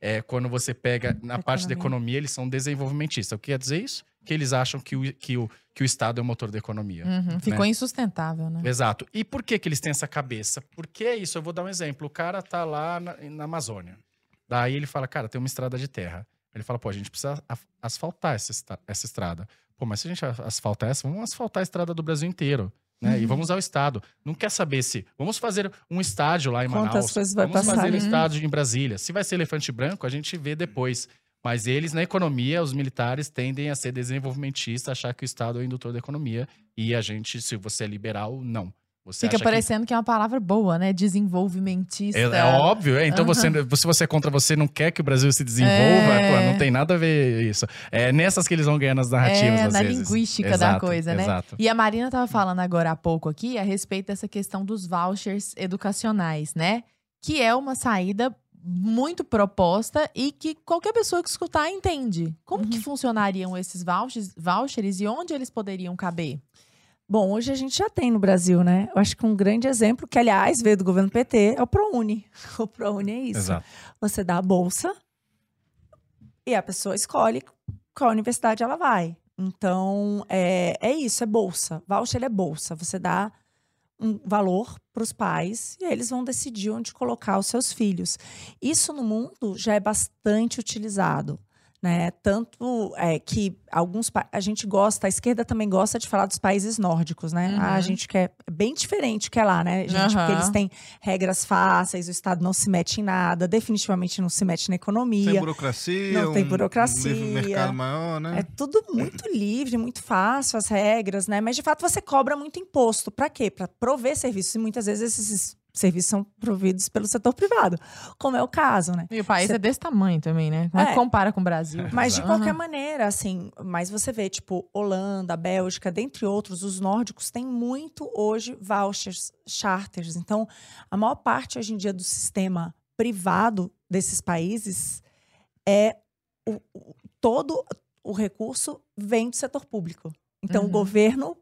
É, quando você pega na parte da Economia. economia, eles são desenvolvimentistas. O que quer dizer isso? Que eles acham que o, que o, que o Estado é o motor da economia. Uhum. Ficou insustentável, né? Exato. E por que, que eles têm essa cabeça? Porque é isso, eu vou dar um exemplo. O cara tá lá na, na Amazônia. Daí ele fala, cara, tem uma estrada de terra. Ele fala, pô, a gente precisa asfaltar essa, essa estrada. Pô, mas se a gente asfaltar essa, vamos asfaltar a estrada do Brasil inteiro. Né? Uhum. E vamos usar o Estado. Não quer saber se. Vamos fazer um estádio lá em Quantas Manaus. coisas vai vamos passar fazer um ali. estádio em Brasília. Se vai ser elefante branco, a gente vê depois. Mas eles, na economia, os militares tendem a ser desenvolvimentistas, achar que o Estado é o indutor da economia. E a gente, se você é liberal, não. Você Fica acha que parecendo que... é uma palavra boa, né? Desenvolvimentista. é, é óbvio, é. Então, você, se você é contra você, não quer que o Brasil se desenvolva, É. pô, não tem nada a ver isso. É nessas que eles vão ganhar nas narrativas, É, na vezes. linguística da Exato, coisa, né? Exato. E a Marina estava falando agora há pouco aqui a respeito dessa questão dos vouchers educacionais, né? Que é uma saída muito proposta e que qualquer pessoa que escutar entende. Como que funcionariam esses vouchers, vouchers e onde eles poderiam caber? Bom, hoje a gente já tem no Brasil, né? Eu acho que um grande exemplo, que aliás veio do governo PT, é o ProUni. O ProUni é isso. Exato. Você dá a bolsa e a pessoa escolhe qual universidade ela vai. Então, é, é isso, é bolsa. Voucher é bolsa. Você dá um valor para os pais e eles vão decidir onde colocar os seus filhos. Isso no mundo já é bastante utilizado. Né? Tanto é, que alguns a gente gosta, a esquerda também gosta de falar dos países nórdicos, né? Uhum. Ah, a gente quer é bem diferente que é lá, né, gente? Porque Aham. eles têm regras fáceis, o Estado não se mete em nada, definitivamente não se mete na Tem economia. burocracia. Não tem burocracia. mercado maior, né? É tudo muito livre, muito fácil as regras, né? Mas de fato você cobra muito imposto. Para quê? Para prover serviços. E muitas vezes esses serviços são providos pelo setor privado, como é o caso, né? E o país Cê- é desse tamanho também, né? Como é É. compara com o Brasil? Mas de qualquer maneira, assim, mas você vê, tipo, Holanda, Bélgica, dentre outros, os nórdicos têm muito hoje vouchers, charters. Então, a maior parte hoje em dia do sistema privado desses países é o, o- todo o recurso vem do setor público. Então, Uhum. o governo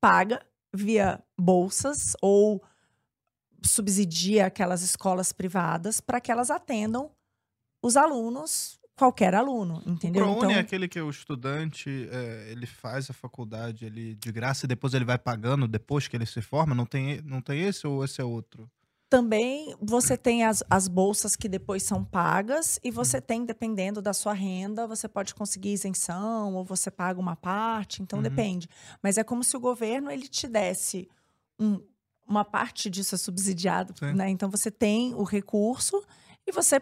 paga via bolsas ou subsidia aquelas escolas privadas para que elas atendam os alunos, qualquer aluno, entendeu? O ProUni então, é aquele que o estudante é, ele faz a faculdade ele, de graça e depois ele vai pagando depois que ele se forma? Não tem, não tem esse ou esse é outro? também você tem as, as bolsas que depois são pagas e você tem, dependendo da sua renda, você pode conseguir isenção ou você paga uma parte, então Uhum. depende. Mas é como se o governo ele te desse um- uma parte disso é subsidiado, Sim. né? Então você tem o recurso e você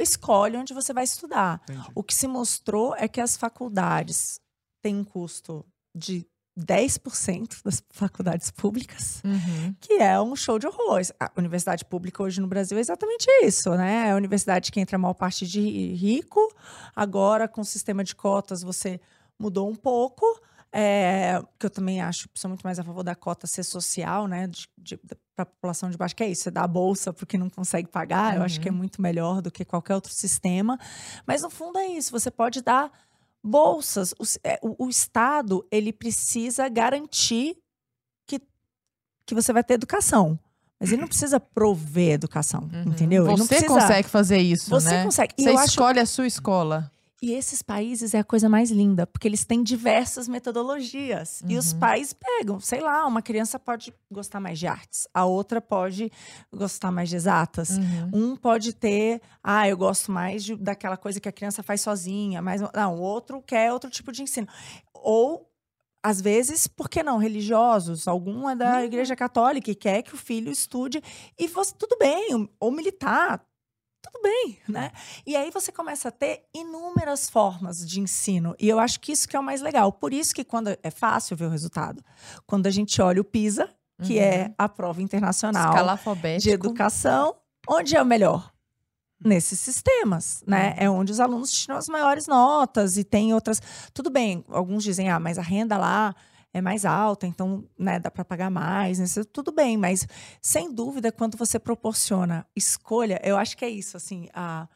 escolhe onde você vai estudar. Entendi. O que se mostrou é que as faculdades têm um custo de 10% das faculdades públicas, Uhum. que é um show de horrores. A universidade pública hoje no Brasil é exatamente isso, né? É a universidade que entra a maior parte de rico, agora com o sistema de cotas você mudou um pouco. É, que eu também acho, sou muito mais a favor da cota ser social, né? De, de, para a população de baixo, que é isso, você dá a bolsa porque não consegue pagar. Eu acho que é Uhum. muito melhor do que qualquer outro sistema. Mas no fundo é isso, você pode dar bolsas. O, é, o- o Estado, ele precisa garantir que, que você vai ter educação. Mas ele não precisa prover educação, Uhum. entendeu? Você precisa- consegue fazer isso, Você né? consegue. Você eu acho escolhe a sua escola. E esses países é a coisa mais linda, porque eles têm diversas metodologias. E os Uhum. pais pegam, sei lá, uma criança pode gostar mais de artes, a outra pode gostar mais de exatas. Uhum. Um pode ter, ah, eu gosto mais de- daquela coisa que a criança faz sozinha, mas não, o outro quer outro tipo de ensino. Ou às vezes, por que não, religiosos, algum é da Uhum. Igreja Católica e quer que o filho estude e você tudo bem, ou militar, tudo bem, né? E aí você começa a ter inúmeras formas de ensino. E eu acho que isso que é o mais legal. Por isso que quando é fácil ver o resultado. Quando a gente olha o PISA, que Uhum. é a prova internacional de educação, onde é o melhor? Nesses sistemas, né? É onde os alunos tiram as maiores notas e tem outras. Tudo bem, alguns dizem, ah, mas a renda lá é mais alta, então né, dá para pagar mais. Né? Tudo bem, mas sem dúvida, quando você proporciona escolha, eu acho que é isso. Assim, a,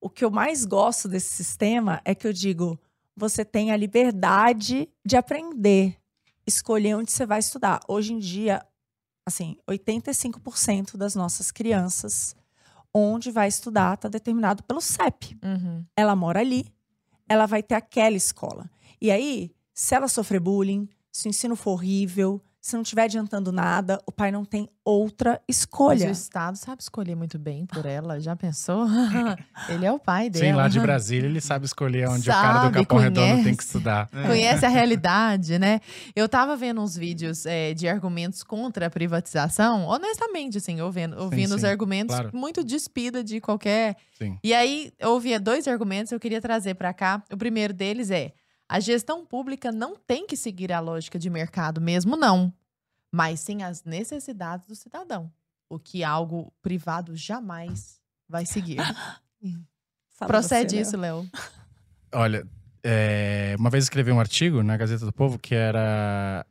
o que eu mais gosto desse sistema é que eu digo, você tem a liberdade de aprender, escolher onde você vai estudar. Hoje em dia, assim, 85% das nossas crianças onde vai estudar está determinado pelo CEP. Uhum. Ela mora ali, ela vai ter aquela escola. E aí, se ela sofrer bullying, se o ensino for horrível, se não estiver adiantando nada, o pai não tem outra Mas escolha. o Estado sabe escolher muito bem por ela. Já pensou? Ele é o pai dela. Sim, lá de Brasília ele sabe escolher onde o cara do Sabe, Capão Redondo tem conhece. que estudar. É. Conhece a realidade, né? Eu tava vendo uns vídeos é, de argumentos contra a privatização, honestamente, assim, ouvindo, ouvindo os sim, argumentos claro. muito despida de qualquer. Sim. E aí, eu ouvi dois argumentos que eu queria trazer pra cá. O primeiro deles é: a gestão pública não tem que seguir a lógica de mercado mesmo, não. Mas sim as necessidades do cidadão. O que algo privado jamais vai seguir. Fala Procede você, isso, Léo. Olha, é, uma vez escrevi um artigo na Gazeta do Povo que era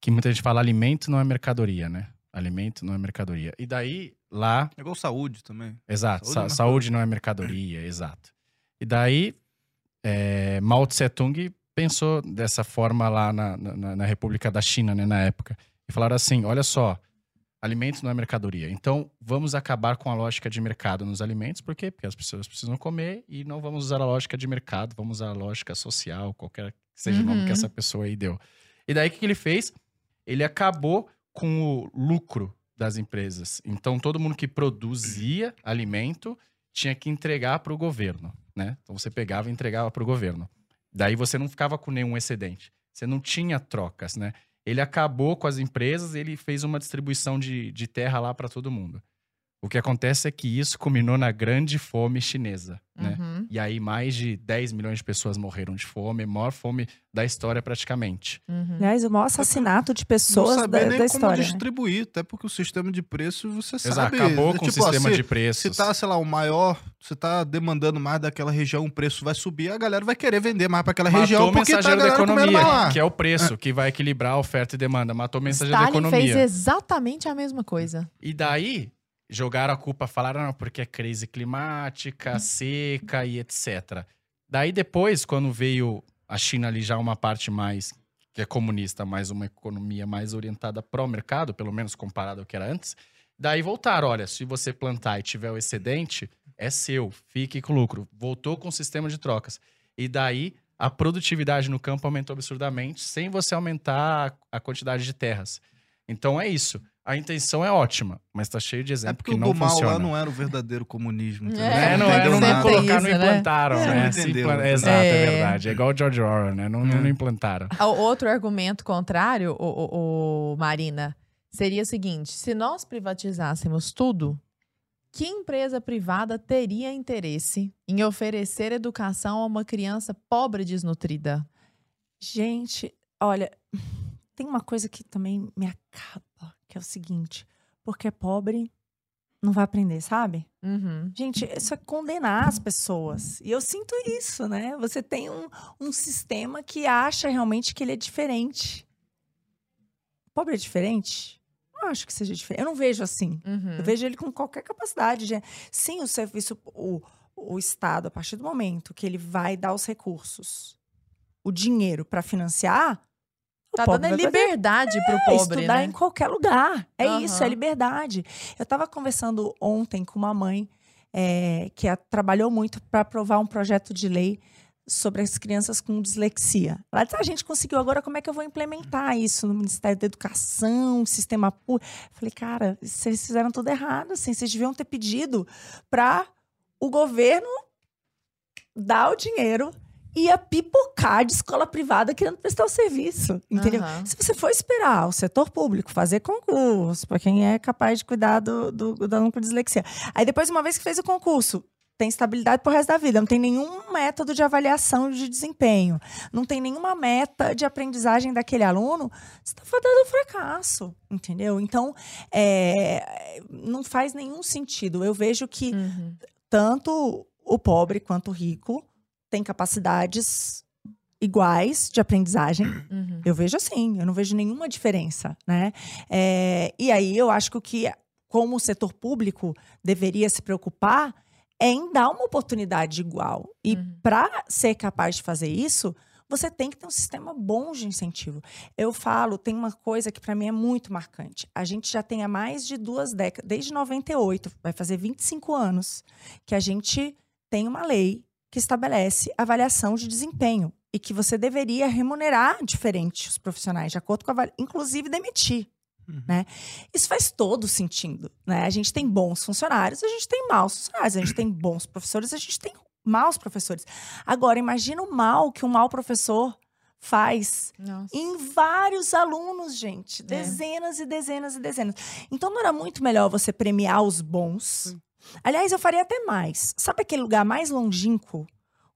que muita gente fala alimento não é mercadoria, né? Alimento não é mercadoria. E daí, lá, É igual saúde também. exato, Saúde sa- é mercadoria. saúde não é mercadoria, exato. E daí, é, Mao Tse Tung pensou dessa forma lá na, na, na República da China, né, na época. E falaram assim: olha só, alimentos não é mercadoria. Então, vamos acabar com a lógica de mercado nos alimentos, por quê? Porque as pessoas precisam comer e não vamos usar a lógica de mercado, vamos usar a lógica social, qualquer que seja o nome Uhum. que essa pessoa aí deu. E daí, o que ele fez? Ele acabou com o lucro das empresas. Então, todo mundo que produzia alimento tinha que entregar para o governo, né? Então, você pegava e entregava para o governo. Daí, você não ficava com nenhum excedente. Você não tinha trocas, né? Ele acabou com as empresas, ele fez uma distribuição de, de terra lá para todo mundo. O que acontece é que isso culminou na grande fome chinesa, né? Uhum. E aí mais de 10 milhões de pessoas morreram de fome, a maior fome da história praticamente. Uhum. Aliás, o maior assassinato de não pessoas saber da, nem da como história. né? distribuir, até porque o sistema de preço você Exato, sabe. acabou é com o tipo, ó, sistema se- de preços. Se tá, sei lá, o maior, se tá demandando mais daquela região, o preço vai subir, a galera vai querer vender mais para aquela Matou região o porque tá a mensageiro da mais lá. economia, que é o preço que vai equilibrar a oferta e demanda. Matou o mensageiro da Stalin economia. fez exatamente a mesma coisa. E daí, jogaram a culpa, falaram, não, porque é crise Hum. climática, seca e etc. Daí depois, quando veio a China ali já uma parte mais, que é comunista, mais uma economia mais orientada pro mercado, pelo menos comparado ao que era antes, daí voltaram, olha, se você plantar e tiver o excedente, é seu, fique com lucro. Voltou com o sistema de trocas. E daí, a produtividade no campo aumentou absurdamente, sem você aumentar a quantidade de terras. Então é isso. A intenção é ótima, mas tá cheio de É exemplo porque que o não do mal funciona. lá não era o verdadeiro comunismo. entendeu? É, É, não, entendeu não, não não isso, né? implantaram, É, né? não implan- Exato, é. É. verdade. É igual o George Orwell, né? Não, não, É. não implantaram. O outro argumento contrário, o, o- o Marina, seria o seguinte: se nós privatizássemos tudo, que empresa privada teria interesse em oferecer educação a uma criança pobre e desnutrida? Gente, olha, tem uma coisa que também me acaba, que é o seguinte: porque é pobre, não vai aprender, sabe? Uhum. Gente, isso é condenar as pessoas. E eu sinto isso, né? Você tem um, um sistema que acha realmente que ele é diferente. Pobre é diferente? Não acho que seja diferente. Eu não vejo assim. Uhum. Eu vejo ele com qualquer capacidade. De... Sim, o serviço, o, o Estado, a partir do momento que ele vai dar os recursos, o dinheiro para financiar, Tá dando fazer liberdade pro é, pobre, estudar né? em qualquer lugar. É isso, é liberdade. Eu estava conversando ontem com uma mãe é, que a- trabalhou muito para aprovar um projeto de lei sobre as crianças com dislexia. Ela disse, "Ah, a gente conseguiu, agora como é que eu vou implementar isso no Ministério da Educação, sistema público? Falei, cara, vocês fizeram tudo errado, assim, vocês deviam ter pedido para o governo dar o dinheiro ia pipocar de escola privada querendo prestar o serviço, entendeu? Aham. Se você for esperar o setor público fazer concurso para quem é capaz de cuidar do, do, do aluno com dislexia, aí depois, uma vez que fez o concurso, tem estabilidade pro resto da vida, não tem nenhum método de avaliação de desempenho, não tem nenhuma meta de aprendizagem daquele aluno, você está fadado ao fracasso, entendeu? Então, é, não faz nenhum sentido. Eu vejo que Uhum. tanto o pobre quanto o rico têm capacidades iguais de aprendizagem. Uhum. Eu vejo assim, eu não vejo nenhuma diferença, né? É, e aí eu acho que o que, como o setor público deveria se preocupar é em dar uma oportunidade igual. E Uhum. para ser capaz de fazer isso, você tem que ter um sistema bom de incentivo. Eu falo, tem uma coisa que para mim é muito marcante. A gente já tem há mais de duas décadas, desde 98, vai fazer 25 anos, que a gente tem uma lei que estabelece avaliação de desempenho e que você deveria remunerar diferente os profissionais, de acordo com a inclusive demitir. Uhum. Né? Isso faz todo sentido. Né? A gente tem bons funcionários, a gente tem maus funcionários, a gente tem bons professores, a gente tem maus professores. Agora, imagina o mal que um mau professor faz Nossa. em vários alunos, gente. É. Dezenas e dezenas e dezenas. Então não era muito melhor você premiar os bons? Aliás, eu faria até mais. Sabe aquele lugar mais longínquo,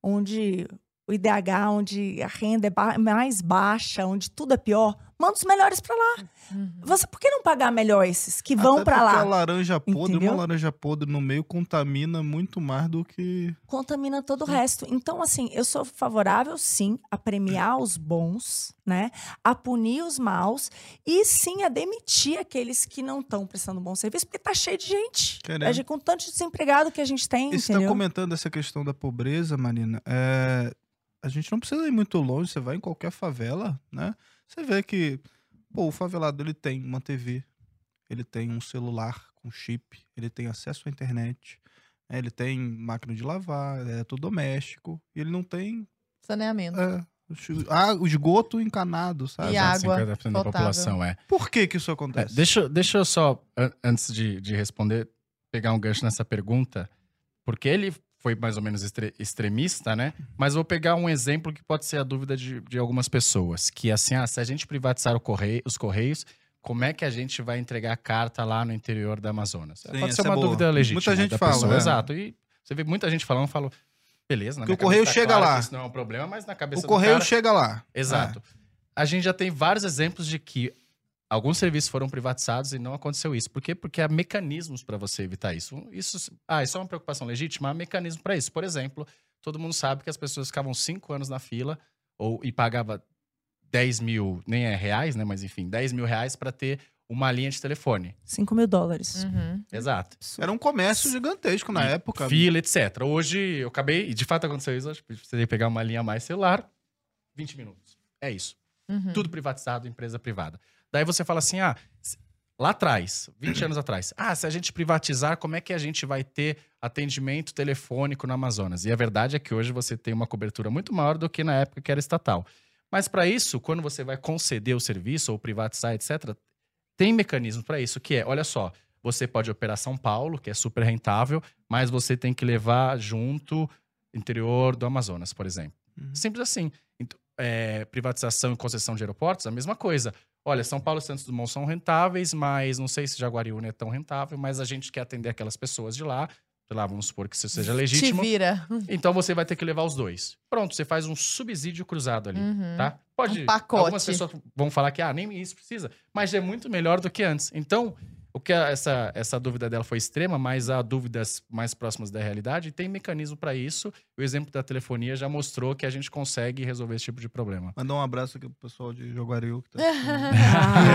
onde o IDH, onde a renda é mais baixa, onde tudo é pior? Manda os melhores para lá. Uhum. Você, por que não pagar melhor esses que vão para porque lá? a laranja podre, Entendeu? uma laranja podre no meio contamina muito mais do que. contamina todo o resto. Então, assim, eu sou favorável, sim, a premiar os bons, né? A punir os maus e, sim, a demitir aqueles que não estão prestando bom serviço, porque tá cheio de gente. Querendo. A gente, com tanto de desempregado que a gente tem, E você está comentando essa questão da pobreza, Marina. É, a gente não precisa ir muito longe, você vai em qualquer favela, né? Você vê que, pô, o favelado ele tem uma TV, ele tem um celular com chip, ele tem acesso à internet, né? ele tem máquina de lavar, é tudo doméstico, e ele não tem Saneamento. é, ah, o esgoto encanado, sabe? E água 50% da população, é. Por que que isso É, acontece? deixa, deixa eu só, an- antes de, de responder, pegar um gancho nessa pergunta, porque ele foi mais ou menos extre- extremista, né? Mas vou pegar um exemplo que pode ser a dúvida de, de algumas pessoas, que assim, ah, se a gente privatizar o correio, os correios, como é que a gente vai entregar a carta lá no interior da Amazonas? Sim, pode ser é uma boa. dúvida legítima Muita gente fala, pessoa, é. exato. E você vê muita gente falando, falo, beleza, na Que o correio tá chega claro lá. Isso não é um problema, mas na cabeça o correio cara- chega lá. Exato. A gente já tem vários exemplos de que alguns serviços foram privatizados e não aconteceu isso. Por quê? Porque há mecanismos para você evitar isso. Isso, ah, isso é uma preocupação legítima? Há mecanismo para isso. Por exemplo, todo mundo sabe que as pessoas ficavam cinco anos na fila ou, e pagava 10 mil, nem é reais, né? Mas enfim, 10 mil reais para ter uma linha de telefone. 5 mil dólares. Uhum. Exato. Era um comércio gigantesco na E época. Fila, etc. Hoje eu acabei, e de fato aconteceu isso, acho que precisei pegar uma linha a mais celular, 20 minutos. É isso. Uhum. Tudo privatizado, empresa privada. Daí você fala assim: ah, lá atrás, 20 anos atrás, ah, se a gente privatizar, como é que a gente vai ter atendimento telefônico no Amazonas? E a verdade é que hoje você tem uma cobertura muito maior do que na época que era estatal. Mas para isso, quando você vai conceder o serviço ou privatizar, etc., tem mecanismo para isso, que é, olha só, você pode operar São Paulo, que é super rentável, mas você tem que levar junto interior do Amazonas, por exemplo. Uhum. Simples assim. Então, é, privatização e concessão de aeroportos, a mesma coisa. Olha, São Paulo e Santos Dumont são rentáveis, mas não sei se Jaguariúna é tão rentável, mas a gente quer atender aquelas pessoas de lá. Sei lá, vamos supor que isso seja legítimo. Te vira. Então você vai ter que levar os dois. Pronto, você faz um subsídio cruzado ali, Uhum. tá? Pode. Um pacote. Algumas pessoas vão falar que ah, nem isso precisa, mas é muito melhor do que antes. Então, O que a- essa, essa dúvida dela foi extrema, mas há dúvidas mais próximas da realidade e tem mecanismo para isso. O exemplo da telefonia já mostrou que a gente consegue resolver esse tipo de problema. Mandar um abraço aqui pro pessoal de Joguaril. Que tá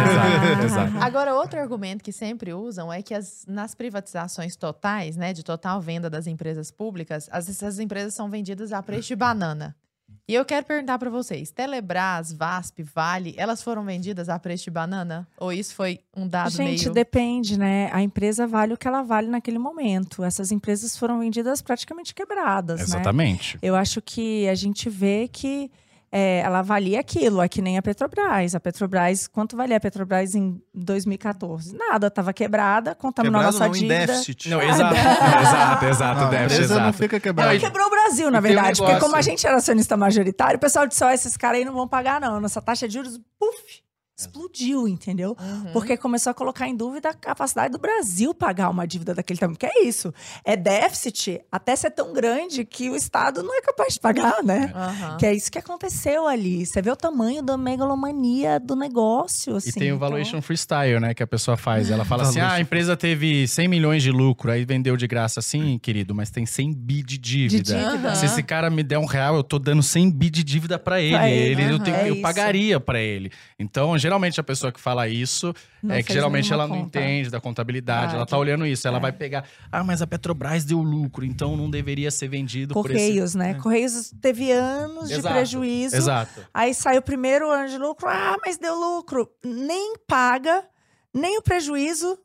Exato, exato. Agora, outro argumento que sempre usam é que as- nas privatizações totais, né, de total venda das empresas públicas, as, essas empresas são vendidas a preço de banana. E eu quero perguntar para vocês: Telebrás, VASP, Vale, elas foram vendidas a preço de banana? Ou isso foi um dado Gente, meio. depende, né? A empresa vale o que ela vale naquele momento. Essas empresas foram vendidas praticamente quebradas, né? Exatamente. Eu acho que a gente vê que é, ela valia aquilo, é que nem a Petrobras. A Petrobras, quanto valia a Petrobras em 2014? Nada, estava quebrada, contaminou a nossa não, em dívida. déficit. Não, exato, exato, exato, Não, a déficit, empresa não exato. fica Ela quebrada. quebrou o Brasil, na E tem um verdade. porque como a gente era acionista majoritário, o pessoal disse: ó, esses caras aí não vão pagar, não. Nossa taxa de juros, puf, explodiu, entendeu? Uhum. Porque começou a colocar em dúvida a capacidade do Brasil pagar uma dívida daquele tamanho. Que é isso? É déficit até ser tão grande que o Estado não é capaz de pagar, né? Aham. Que é isso que aconteceu ali. Você vê o tamanho da megalomania do negócio, assim. E tem o então- valuation freestyle, né, que a pessoa faz. Ela fala assim: ah, a empresa teve 100 milhões de lucro, aí vendeu de graça. Sim, querido, mas tem 100 bi de dívida. De dívida. Aham. Se esse cara me der um real, eu tô dando 100 bi de dívida pra ele. Pra ele, ele eu, tenho- É eu pagaria pra ele. Então, geralmente, a pessoa que fala isso Não é que geralmente ela não conta. entende da contabilidade. Ela Verdade. tá olhando isso. Ela É. vai pegar, ah, mas a Petrobras deu lucro, então não deveria ser vendido por esse. Correios, né? É. Correios teve anos de Exato, prejuízo. Exato. Aí sai o primeiro ano de lucro. Ah, mas deu lucro. Nem paga, nem o prejuízo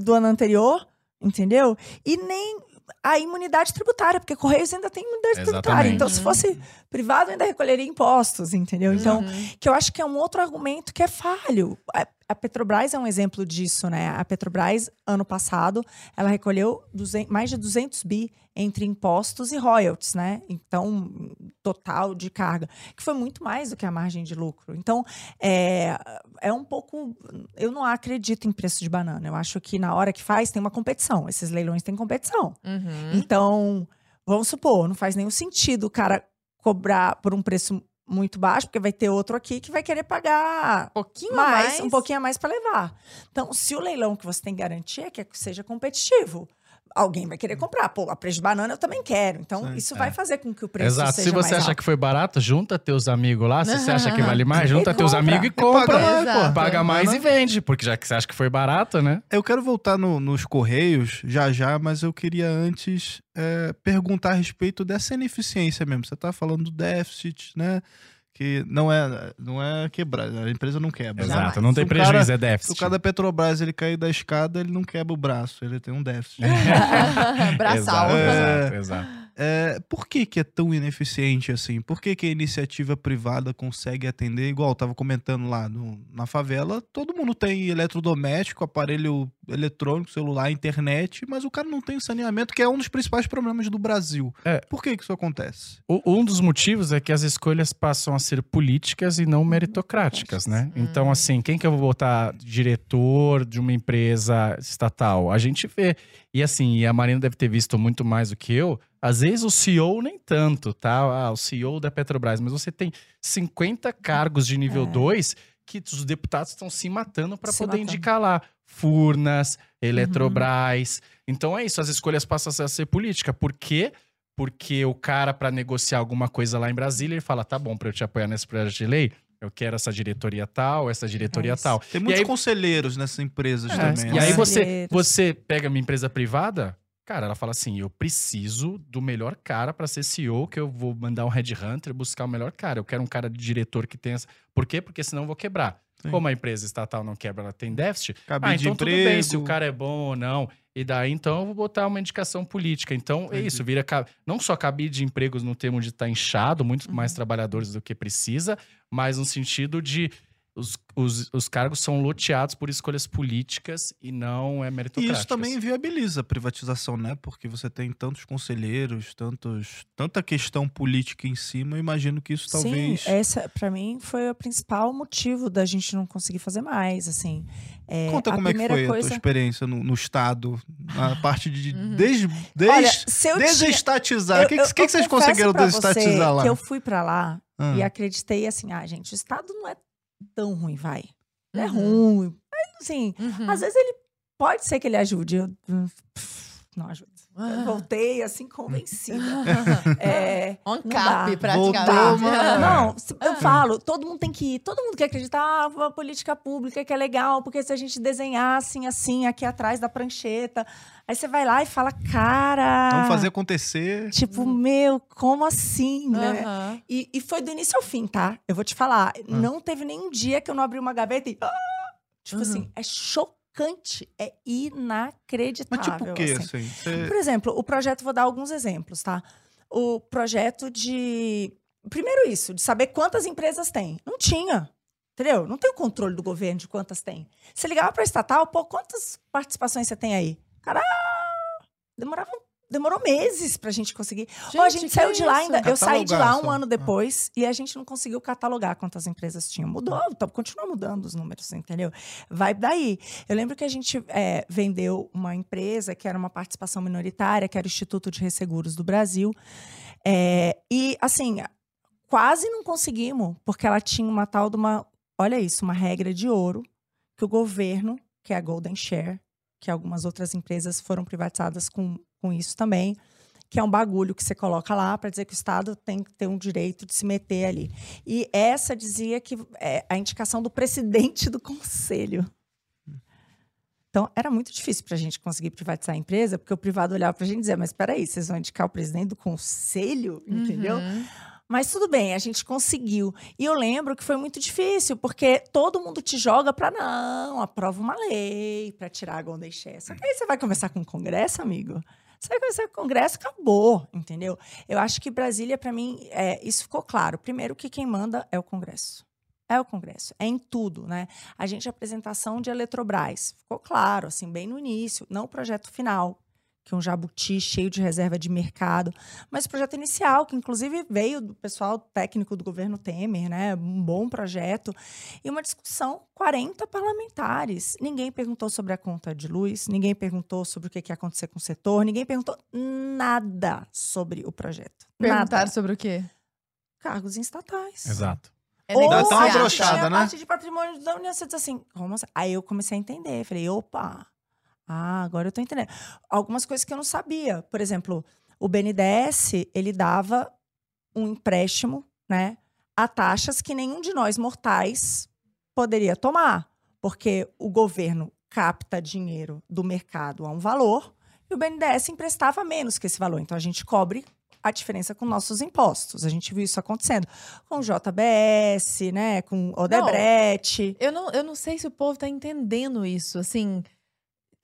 do ano anterior, entendeu? E nem a imunidade tributária, porque Correios ainda tem imunidade tributária. Exatamente. Então, se fosse privado, ainda recolheria impostos, entendeu? Então, Uhum. que eu acho que é um outro argumento que é falho. A, Petrobras é um exemplo disso, né? A Petrobras, ano passado, ela recolheu 200 mais de 200 bi entre impostos e royalties, né? Então, total de carga, que foi muito mais do que a margem de lucro. Então, é, é um pouco. Eu não acredito em preço de banana. Eu acho que na hora que faz, tem uma competição. Esses leilões têm competição. Uhum. Então, vamos supor, não faz nenhum sentido o cara cobrar por um preço muito baixo, porque vai ter outro aqui que vai querer pagar Um pouquinho mais, mais. um pouquinho a mais para levar. Então, se o leilão que você tem garantia é que seja competitivo, alguém vai querer comprar. Pô, a preço de banana eu também quero. Então, Sim. isso vai fazer com que o preço Exato. seja Se você mais achar alto. que foi barato, junta teus amigos lá. Se você acha que vale mais, E junta teus compra. amigos e E compra. paga mais, Paga, pô. paga mais e vende. Porque já que você acha que foi barato, né? Eu quero voltar no- nos Correios já já, mas eu queria antes é, perguntar a respeito dessa ineficiência mesmo. Você tá falando do déficit, né? Que não é, não é quebrar, a empresa não quebra. né? Exato. Não tem Se prejuízo, cara- é Se o déficit. cara da Petrobras ele cair da escada, ele não quebra o braço, ele tem um déficit. Braçal. Exato, É. exato, exato. É, por que, que é tão ineficiente assim? Por que, que a iniciativa privada consegue atender? Igual eu tava comentando lá no- na favela, todo mundo tem eletrodoméstico, aparelho eletrônico, celular, internet, mas o cara não tem saneamento, que é um dos principais problemas do Brasil. É. Por que, que isso acontece? O- Um dos motivos é que as escolhas passam a ser políticas e não meritocráticas, né? Então, assim, quem que eu vou botar diretor de uma empresa estatal? A gente vê. E assim, e a Marina deve ter visto muito mais do que eu. Às vezes o CEO nem tanto, tá? Ah, o CEO da Petrobras, mas você tem 50 cargos de nível É. 2 que os deputados estão se matando para poder matando. indicar lá. Furnas, Eletrobras. Então é isso, as escolhas passam a ser política. Por quê? Porque o cara, para negociar alguma coisa lá em Brasília, ele fala: tá bom, para eu te apoiar nesse projeto de lei, eu quero essa diretoria tal, essa diretoria É tal. Tem muitos aí- conselheiros nessas empresas É, também. E né? aí você, Conselheiros. você pega minha empresa privada, cara, ela fala assim: eu preciso do melhor cara para ser CEO, que eu vou mandar um headhunter buscar o melhor cara. Eu quero um cara de diretor que tenha. essa- Por quê? Porque senão eu vou quebrar. Sim. Como a empresa estatal não quebra, ela tem déficit. Cabide ah, então de tudo bem se o emprego. cara é bom ou não. E daí, então, eu vou botar uma indicação política. Então, é isso, vira não só cabide de empregos no termo de estar inchado, muito Uhum. mais trabalhadores do que precisa, mas no sentido de os, os, os cargos são loteados por escolhas políticas e não é E meritocráticas. isso também viabiliza a privatização, né? Porque você tem tantos conselheiros, tantos, tanta questão política em cima. Eu imagino que isso talvez. Sim, essa para mim foi o principal motivo da gente não conseguir fazer mais, assim. É, Conta a como é que foi a coisa... tua experiência no, no Estado, na parte de. Uhum. Desde, Olha, desestatizar. O que, eu- que, que eu vocês conseguiram pra você desestatizar lá? Que eu fui pra lá Ah. e acreditei assim, ah, gente, o Estado não é tão ruim, vai. É Uhum. ruim. Mas, assim, Uhum. às vezes ele pode ser que ele ajude. Eu, não ajuda. Eu voltei assim convencida. É, On não cap, praticamente. Voltou. Não, eu falo, todo mundo tem que ir, todo mundo quer acreditar ah, a política pública que é legal, porque se a gente desenhar assim, assim, aqui atrás da prancheta, aí você vai lá e fala, cara. Vamos fazer acontecer. Tipo, meu, como assim, né? Aham. E, e foi do início ao fim, tá? Eu vou te falar, não teve nenhum dia que eu não abri uma gaveta e. Ah! Tipo Uhum. assim, é chocante, é inacreditável. Mas tipo o quê, assim. assim? Você- Por exemplo, o projeto, vou dar alguns exemplos, tá? O projeto de. Primeiro, isso, de saber quantas empresas tem. Não tinha. Entendeu? Não tem o controle do governo de quantas tem. Você ligava para estatal, pô, quantas participações você tem aí? Cara, demorava, demorou meses pra gente conseguir. Ó, a gente saiu de lá ainda. Eu saí de lá Catalogar um só. ano Ah. depois e a gente não conseguiu catalogar quantas empresas tinham. Mudou, então, continua mudando os números, entendeu? Vai daí. Eu lembro que a gente é, vendeu uma empresa que era uma participação minoritária, que era o Instituto de Resseguros do Brasil. É, e, assim, quase não conseguimos, porque ela tinha uma tal de uma. Olha isso, uma regra de ouro que o governo, que é a Golden Share, que algumas outras empresas foram privatizadas com, com isso também, que é um bagulho que você coloca lá para dizer que o Estado tem que ter um direito de se meter ali. E essa dizia que é a indicação do presidente do conselho. Então, era muito difícil para a gente conseguir privatizar a empresa, porque o privado olhava para a gente e dizia, mas espera aí, vocês vão indicar o presidente do conselho? Entendeu? Uhum. Mas tudo bem, a gente conseguiu. E eu lembro que foi muito difícil, porque todo mundo te joga para não, aprova uma lei para tirar a Golden. Só que aí você vai conversar com o Congresso, amigo. Você vai conversar com o Congresso, acabou, entendeu? Eu acho que Brasília, para mim, é, isso ficou claro. Primeiro que quem manda é o Congresso. É o Congresso, é em tudo, né? A gente, apresentação de Eletrobras, ficou claro, assim, bem no início, não o projeto final, que é um jabuti cheio de reserva de mercado, mas o projeto inicial, que inclusive veio do pessoal técnico do governo Temer, né? Um bom projeto. E uma discussão, 40 parlamentares. Ninguém perguntou sobre a conta de luz, ninguém perguntou sobre o que que ia acontecer com o setor, ninguém perguntou nada sobre o projeto. Perguntaram Nada. sobre o quê? Cargos estatais. Exato. É Ou Dá até uma brochada, tinha a né? parte de patrimônio da União, você diz assim, como assim? Aí eu comecei a entender. Falei, opa, ah, agora eu tô entendendo. Algumas coisas que eu não sabia. Por exemplo, o BNDES, ele dava um empréstimo, né, a taxas que nenhum de nós mortais poderia tomar. Porque o governo capta dinheiro do mercado a um valor e o BNDES emprestava menos que esse valor. Então a gente cobre a diferença com nossos impostos. A gente viu isso acontecendo com o JBS, né, com Odebrecht. Eu não, eu não sei se o povo tá entendendo isso, assim.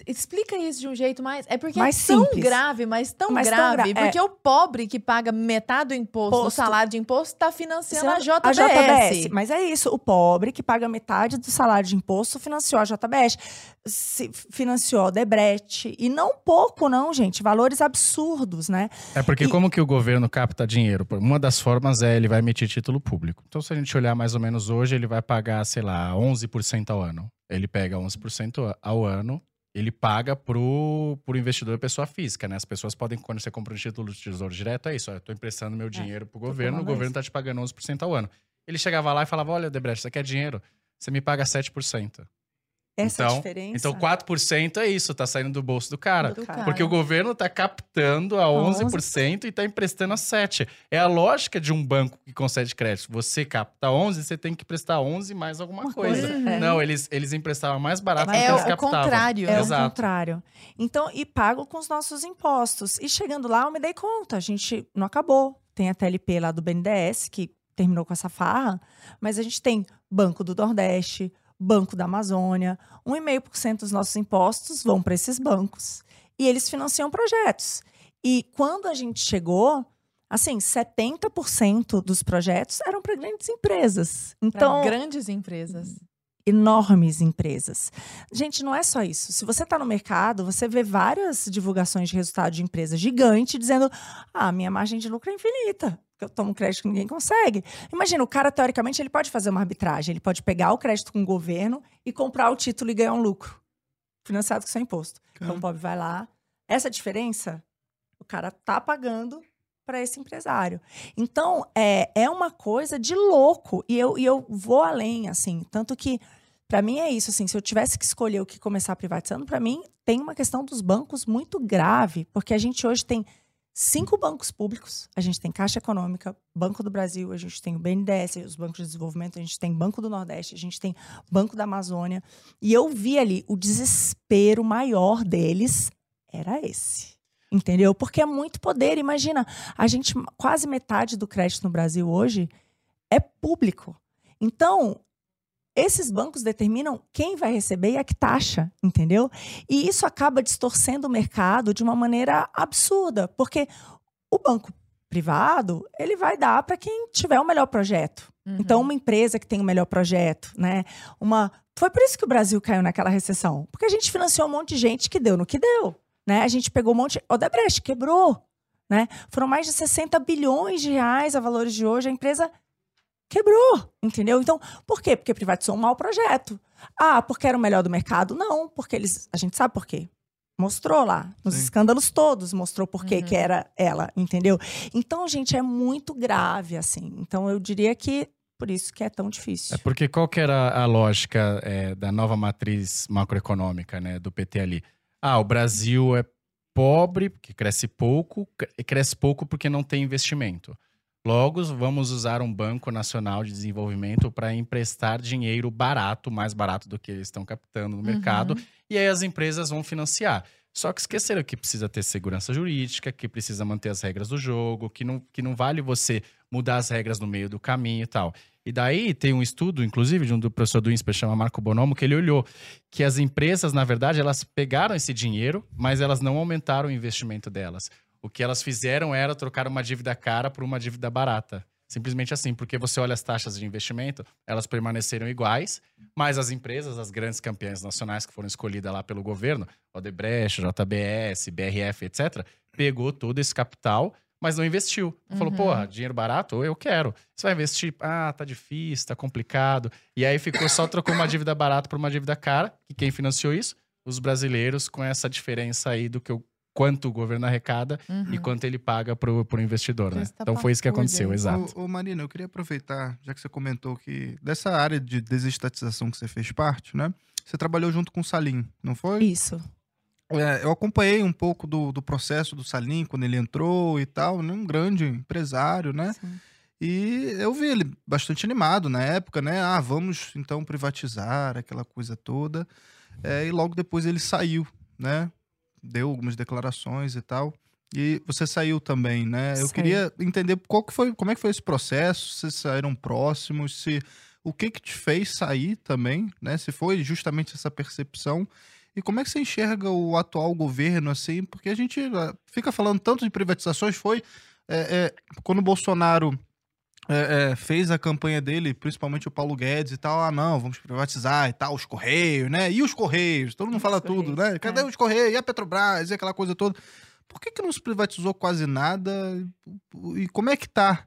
Explica isso de um jeito mais. É porque Mais é tão simples. grave, mas tão Mas tão grave. gra- é. porque o pobre que paga metade do imposto, do Posto. salário de imposto, tá financiando a A JBS. JBS. Mas é isso, o pobre que paga metade do salário de imposto financiou a JBS, se financiou a Odebrecht. E não pouco, não, gente. Valores absurdos, né? É porque E- como que o governo capta dinheiro? Por- Uma das formas é ele vai emitir título público. Então, se a gente olhar mais ou menos hoje, ele vai pagar, sei lá, 11% ao ano. Ele pega 11% ao ano, ele paga pro, pro investidor pessoa física, né? As pessoas podem, quando você compra um título de tesouro direto, é isso. Eu tô emprestando meu dinheiro pro governo, o governo isso. tá te pagando 11% ao ano. Ele chegava lá e falava, olha, Debrecht, você quer dinheiro? Você me paga 7%. Essa é a Então- diferença. Então, 4% é isso, tá saindo do bolso do cara. Do cara. Porque o governo tá captando a 11% e tá emprestando a 7%. É a lógica de um banco que concede crédito. Você capta 11, você tem que prestar 11 mais alguma Uma coisa. coisa, é. Não, eles, eles emprestavam mais barato do que É eles o captavam. contrário. É o Exato. contrário. Então, e pago com os nossos impostos. E chegando lá, eu me dei conta, a gente não acabou. Tem a TLP lá do BNDES, que terminou com essa farra, mas a gente tem Banco do Nordeste, Banco da Amazônia, 1,5% dos nossos impostos vão para esses bancos. E eles financiam projetos. E quando a gente chegou, assim, 70% dos projetos eram para grandes empresas. Pra Então, grandes empresas. enormes empresas. Gente, não é só isso. Se você está no mercado, você vê várias divulgações de resultado de empresa gigante dizendo: ah, minha margem de lucro é infinita. Eu tomo crédito que ninguém consegue. Imagina, o cara, teoricamente, ele pode fazer uma arbitragem. Ele pode pegar o crédito com o governo e comprar o título e ganhar um lucro. Financiado com seu imposto. Então, o pobre vai lá. Essa diferença, o cara tá pagando para esse empresário. Então, é, é uma coisa de louco. E eu, e eu vou além, assim. Tanto que Para mim é isso, assim, se eu tivesse que escolher o que começar privatizando, para mim tem uma questão dos bancos muito grave, porque a gente hoje tem cinco bancos públicos. A gente tem Caixa Econômica, Banco do Brasil, a gente tem o BNDES, os bancos de desenvolvimento, a gente tem Banco do Nordeste, a gente tem Banco da Amazônia. E eu vi ali o desespero maior deles era esse. Entendeu? Porque é muito poder. Imagina, a gente, quase metade do crédito no Brasil hoje é público. Então, esses bancos determinam quem vai receber e a que taxa, entendeu? E isso acaba distorcendo o mercado de uma maneira absurda, porque o banco privado, ele vai dar para quem tiver o melhor projeto. Uhum. Então, uma empresa que tem o melhor projeto, né? Uma Foi por isso que o Brasil caiu naquela recessão, porque a gente financiou um monte de gente que deu no que deu, né? A gente pegou um monte, Odebrecht quebrou, né? Foram mais de 60 bilhões de reais a valores de hoje, a empresa quebrou, entendeu? Então, por quê? Porque privatizou um mau projeto. Ah, porque era o melhor do mercado? Não, porque eles. A gente sabe por quê. Mostrou lá, nos Sim. escândalos todos, mostrou por uhum. que era ela, entendeu? Então, gente, é muito grave, assim. Então, eu diria que por isso que é tão difícil. É porque qual que era a lógica é, da nova matriz macroeconômica, né, do PT ali? Ah, o Brasil é pobre, que cresce pouco, e cresce pouco porque não tem investimento. Logo, vamos usar um Banco Nacional de Desenvolvimento para emprestar dinheiro barato, mais barato do que eles estão captando no uhum. mercado, e aí as empresas vão financiar. Só que esqueceram que precisa ter segurança jurídica, que precisa manter as regras do jogo, que não, que não vale você mudar as regras no meio do caminho e tal. E daí tem um estudo, inclusive, de um do professor do INSPER, chama Marco Bonomo, que ele olhou que as empresas, na verdade, elas pegaram esse dinheiro, mas elas não aumentaram o investimento delas. O que elas fizeram era trocar uma dívida cara por uma dívida barata. Simplesmente assim, porque você olha as taxas de investimento, elas permaneceram iguais, mas as empresas, as grandes campeãs nacionais que foram escolhidas lá pelo governo, Odebrecht, JBS, BRF, etc., pegou todo esse capital, mas não investiu. Uhum. Falou, porra, dinheiro barato? Eu quero. Você vai investir? Ah, tá difícil, tá complicado. E aí ficou só trocou uma dívida barata por uma dívida cara. E quem financiou isso? Os brasileiros, com essa diferença aí do que eu quanto o governo arrecada uhum. e quanto ele paga para o investidor, né? Então foi isso que aconteceu, exato. Ô, ô, Marina, eu queria aproveitar, já que você comentou que dessa área de desestatização que você fez parte, né? Você trabalhou junto com o Salim, não foi? Isso. É, eu acompanhei um pouco do, do processo do Salim, quando ele entrou e tal, né? Um grande empresário, né? Sim. E eu vi ele bastante animado na época, né? Ah, vamos então privatizar aquela coisa toda. É, e logo depois ele saiu, né? Deu algumas declarações e tal. E você saiu também, né? Eu queria entender qual que foi, como é que foi esse processo, se saíram próximos, se o que que te fez sair também, né? Se foi justamente essa percepção e como é que você enxerga o atual governo assim? Porque a gente ah, fica falando tanto de privatizações, foi é, é, quando o Bolsonaro é, é, fez a campanha dele, principalmente o Paulo Guedes e tal, ah, não, vamos privatizar e tal, os Correios, né? E os Correios? Todo mundo fala tudo, né? Cadê é. os Correios? E a Petrobras? E aquela coisa toda. Por que, que não se privatizou quase nada? E como é que tá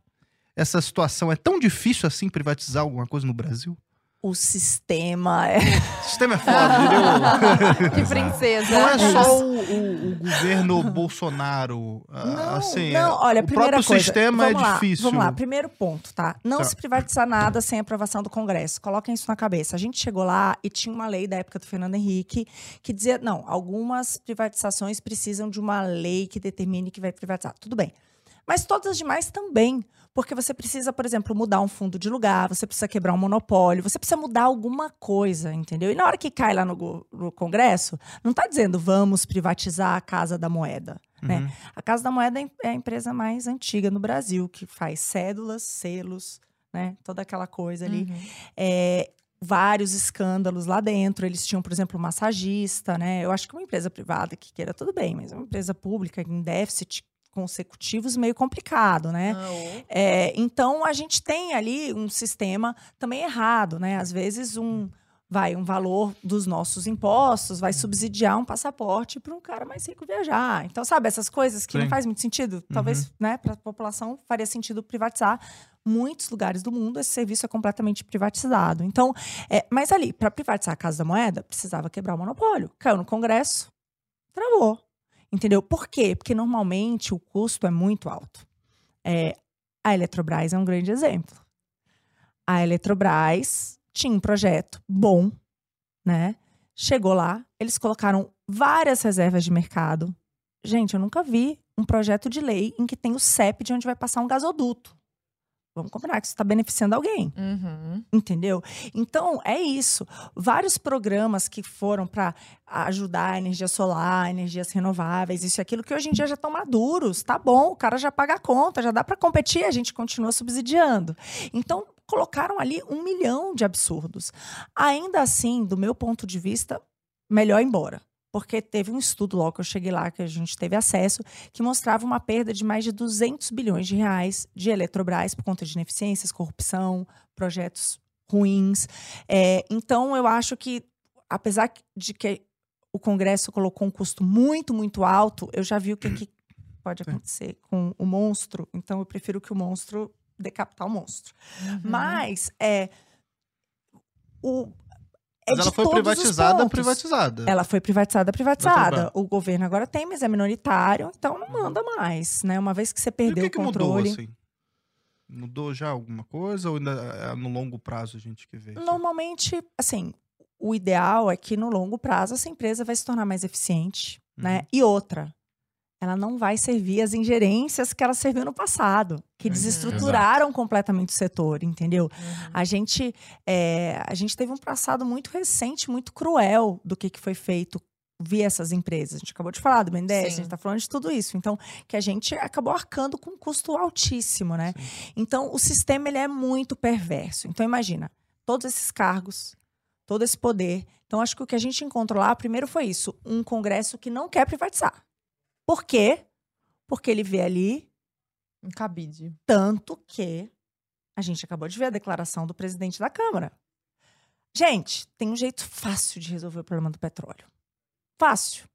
essa situação? É tão difícil assim privatizar alguma coisa no Brasil? O sistema é. O sistema é foda, entendeu? que princesa. Não é só o, o, o governo Bolsonaro. Não, assim, não, olha, o próprio coisa, sistema é lá, difícil. Vamos lá, primeiro ponto, tá? Não tá. se privatizar nada sem aprovação do Congresso. Coloquem isso na cabeça. A gente chegou lá e tinha uma lei da época do Fernando Henrique que dizia: não, algumas privatizações precisam de uma lei que determine que vai privatizar. Tudo bem. Mas todas as demais também. Porque você precisa, por exemplo, mudar um fundo de lugar, você precisa quebrar um monopólio, você precisa mudar alguma coisa, entendeu? E na hora que cai lá no, no Congresso, não está dizendo vamos privatizar a Casa da Moeda. Né? Uhum. Né? A Casa da Moeda é a empresa mais antiga no Brasil, que faz cédulas, selos, né? toda aquela coisa ali. Uhum. É, vários escândalos lá dentro. Eles tinham, por exemplo, um massagista, né? Eu acho que uma empresa privada que queira tudo bem, mas uma empresa pública em déficit consecutivos meio complicado, né? Ah, é, então a gente tem ali um sistema também errado, né? Às vezes um vai um valor dos nossos impostos vai subsidiar um passaporte para um cara mais rico viajar. Então sabe essas coisas que Sim. não faz muito sentido. Talvez, uhum. né? Para a população faria sentido privatizar. Muitos lugares do mundo esse serviço é completamente privatizado. Então, é, mas ali para privatizar a Casa da Moeda precisava quebrar o monopólio. Caiu no Congresso, travou. Entendeu? Por quê? Porque normalmente o custo é muito alto. É, a Eletrobras é um grande exemplo. A Eletrobras tinha um projeto bom, né? Chegou lá, eles colocaram várias reservas de mercado. Gente, eu nunca vi um projeto de lei em que tem o CEP de onde vai passar um gasoduto. Vamos combinar que isso está beneficiando alguém. Uhum. Entendeu? Então, é isso. Vários programas que foram para ajudar a energia solar, energias renováveis, isso e aquilo, que hoje em dia já estão maduros. Tá bom, o cara já paga a conta, já dá para competir, a gente continua subsidiando. Então, colocaram ali um milhão de absurdos. Ainda assim, do meu ponto de vista, melhor ir embora porque teve um estudo logo que eu cheguei lá, que a gente teve acesso, que mostrava uma perda de mais de 200 bilhões de reais de Eletrobras por conta de ineficiências, corrupção, projetos ruins. É, então, eu acho que, apesar de que o Congresso colocou um custo muito, muito alto, eu já vi o que, que pode acontecer com o monstro, então eu prefiro que o monstro decapitar o monstro. Uhum. Mas, é, o, é mas ela foi privatizada, privatizada. Ela foi privatizada, privatizada. O governo agora tem, mas é minoritário, então não manda mais, né? Uma vez que você perdeu o, que o controle. mudou, assim? Mudou já alguma coisa ou ainda é no longo prazo a gente que vê? Normalmente, assim, o ideal é que no longo prazo essa empresa vai se tornar mais eficiente, né? uhum. né? E outra, ela não vai servir as ingerências que ela serviu no passado, que uhum, desestruturaram exato. completamente o setor, entendeu? Uhum. A gente é, a gente teve um passado muito recente, muito cruel do que, que foi feito via essas empresas. A gente acabou de falar do Mendes, a gente está falando de tudo isso. Então, que a gente acabou arcando com um custo altíssimo, né? Sim. Então, o sistema ele é muito perverso. Então, imagina, todos esses cargos, todo esse poder. Então, acho que o que a gente encontrou lá, primeiro foi isso, um congresso que não quer privatizar. Por quê? Porque ele vê ali. Um cabide. Tanto que a gente acabou de ver a declaração do presidente da Câmara. Gente, tem um jeito fácil de resolver o problema do petróleo. Fácil.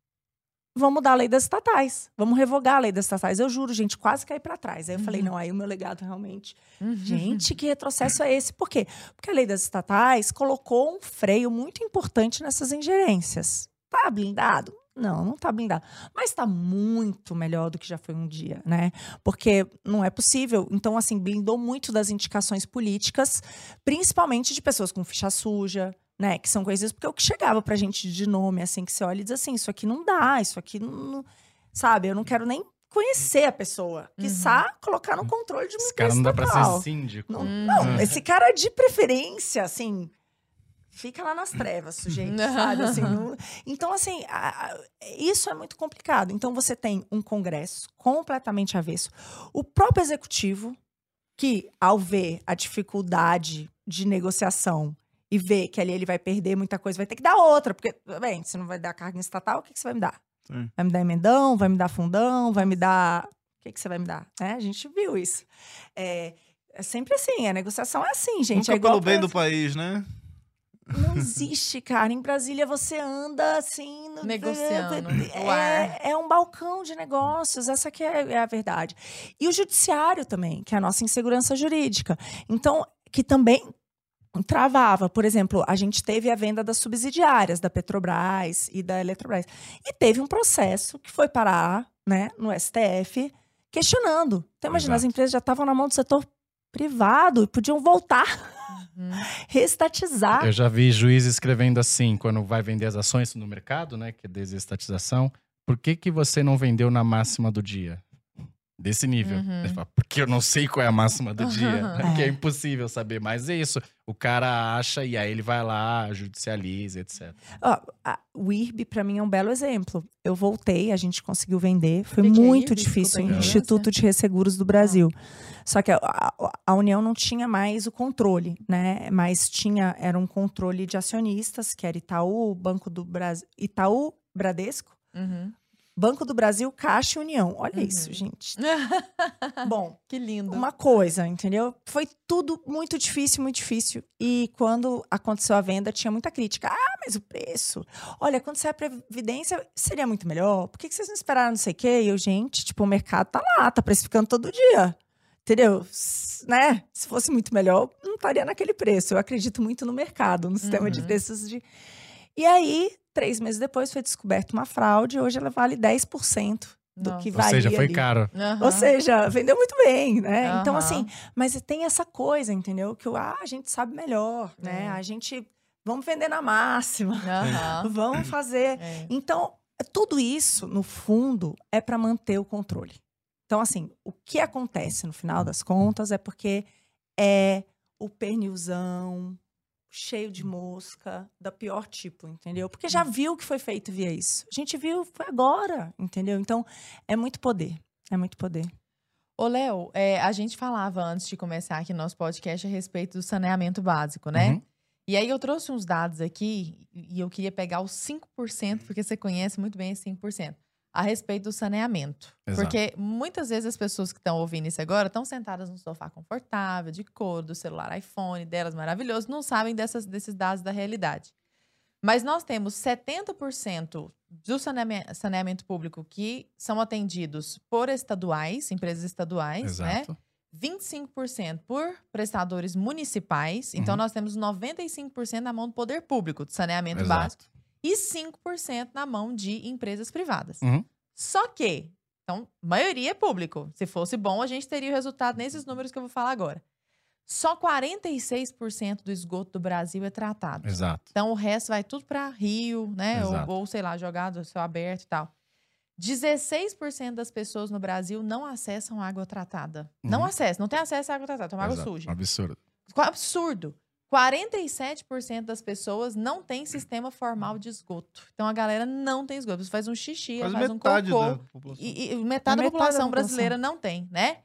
Vamos mudar a lei das estatais. Vamos revogar a lei das estatais. Eu juro, gente, quase caí para trás. Aí eu uhum. falei, não, aí o meu legado realmente. Uhum. Gente, que retrocesso é esse? Por quê? Porque a lei das estatais colocou um freio muito importante nessas ingerências. Tá blindado? Não, não tá blindado. Mas está muito melhor do que já foi um dia, né? Porque não é possível. Então, assim, blindou muito das indicações políticas, principalmente de pessoas com ficha suja, né? Que são coisas. Porque é o que chegava pra gente de nome, assim, que você olha e diz assim: isso aqui não dá, isso aqui não. Sabe? Eu não quero nem conhecer a pessoa. Uhum. Quiçá colocar no controle de uma Esse cara não dá pra ser síndico. Não, uhum. não, esse cara de preferência, assim fica lá nas trevas, sujeito, sabe? Assim, não... Então, assim, a, a, isso é muito complicado. Então, você tem um Congresso completamente avesso. O próprio Executivo, que, ao ver a dificuldade de negociação e ver que ali ele vai perder muita coisa, vai ter que dar outra. Porque, bem, você não vai dar carga estatal, o que, que você vai me dar? Sim. Vai me dar emendão, vai me dar fundão, vai me dar... O que, que você vai me dar? É, a gente viu isso. É, é sempre assim, a negociação é assim, gente. Nunca é igual pelo bem do país, né? Não existe, cara. Em Brasília você anda assim. No... Negociando. É, é, um balcão de negócios, essa que é, é a verdade. E o judiciário também, que é a nossa insegurança jurídica. Então, que também travava. Por exemplo, a gente teve a venda das subsidiárias da Petrobras e da Eletrobras. E teve um processo que foi parar né, no STF questionando. Então, imagina, Exato. as empresas já estavam na mão do setor privado e podiam voltar Uhum. Restatizar. Eu já vi juiz escrevendo assim, quando vai vender as ações no mercado, né? Que é desestatização. Por que, que você não vendeu na máxima do dia? Desse nível. Uhum. Fala, Porque eu não sei qual é a máxima do dia. Uhum. Porque é impossível saber. Mas é isso. O cara acha e aí ele vai lá, judicializa, etc. Oh, a, o IRB, para mim, é um belo exemplo. Eu voltei, a gente conseguiu vender. Foi muito é difícil. O Instituto de Resseguros do Brasil. Só que a, a, a, União não tinha mais o controle, né? Mas tinha, era um controle de acionistas, que era Itaú, Banco do Brasil. Itaú, Bradesco. Uhum. Banco do Brasil, Caixa e União. Olha uhum. isso, gente. Bom, que lindo. Uma coisa, entendeu? Foi tudo muito difícil, muito difícil. E quando aconteceu a venda, tinha muita crítica. Ah, mas o preço. Olha, quando sai a previdência, seria muito melhor. Por que vocês não esperaram não sei o quê? E eu, gente, tipo, o mercado tá lá, tá precificando todo dia. Entendeu? Né? Se fosse muito melhor, não estaria naquele preço. Eu acredito muito no mercado, no sistema uhum. de preços de. E aí, Três meses depois foi descoberta uma fraude, hoje ela vale 10% do Nossa. que valia Ou seja, foi ali. caro. Uhum. Ou seja, vendeu muito bem, né? Uhum. Então, assim, mas tem essa coisa, entendeu? Que ah, a gente sabe melhor, né? É. A gente vamos vender na máxima, vamos fazer. É. Então, tudo isso, no fundo, é para manter o controle. Então, assim, o que acontece no final das contas é porque é o pernilzão cheio de mosca, da pior tipo, entendeu? Porque já viu que foi feito via isso. A gente viu, foi agora, entendeu? Então, é muito poder. É muito poder. Ô, Léo, é, a gente falava antes de começar aqui nosso podcast a respeito do saneamento básico, né? Uhum. E aí eu trouxe uns dados aqui e eu queria pegar os 5%, porque você conhece muito bem esse 5%, a respeito do saneamento. Exato. Porque muitas vezes as pessoas que estão ouvindo isso agora estão sentadas no sofá confortável, de couro, do celular iPhone delas maravilhoso, não sabem dessas, desses dados da realidade. Mas nós temos 70% do saneamento, saneamento público que são atendidos por estaduais, empresas estaduais, né? Exato. 25% por prestadores municipais. Então, Uhum. nós temos 95% na mão do poder público, de saneamento Exato. básico, e 5% na mão de empresas privadas. Uhum. Só que, então, maioria é público. Se fosse bom, a gente teria o resultado nesses números que eu vou falar agora. Só 46% do esgoto do Brasil é tratado. Exato. Então, o resto vai tudo para rio, né? Ou, ou, sei lá, jogado céu aberto e tal. 16% das pessoas no Brasil não acessam água tratada. Não Uhum. acessam, não tem acesso à água tratada, toma água Exato. suja. Absurdo. Absurdo. 47% das pessoas não tem sistema formal de esgoto. Então a galera não tem esgoto. Você faz um xixi, Quase faz um metade cocô. da população. E, e metade, É da metade da população população. brasileira não tem, né?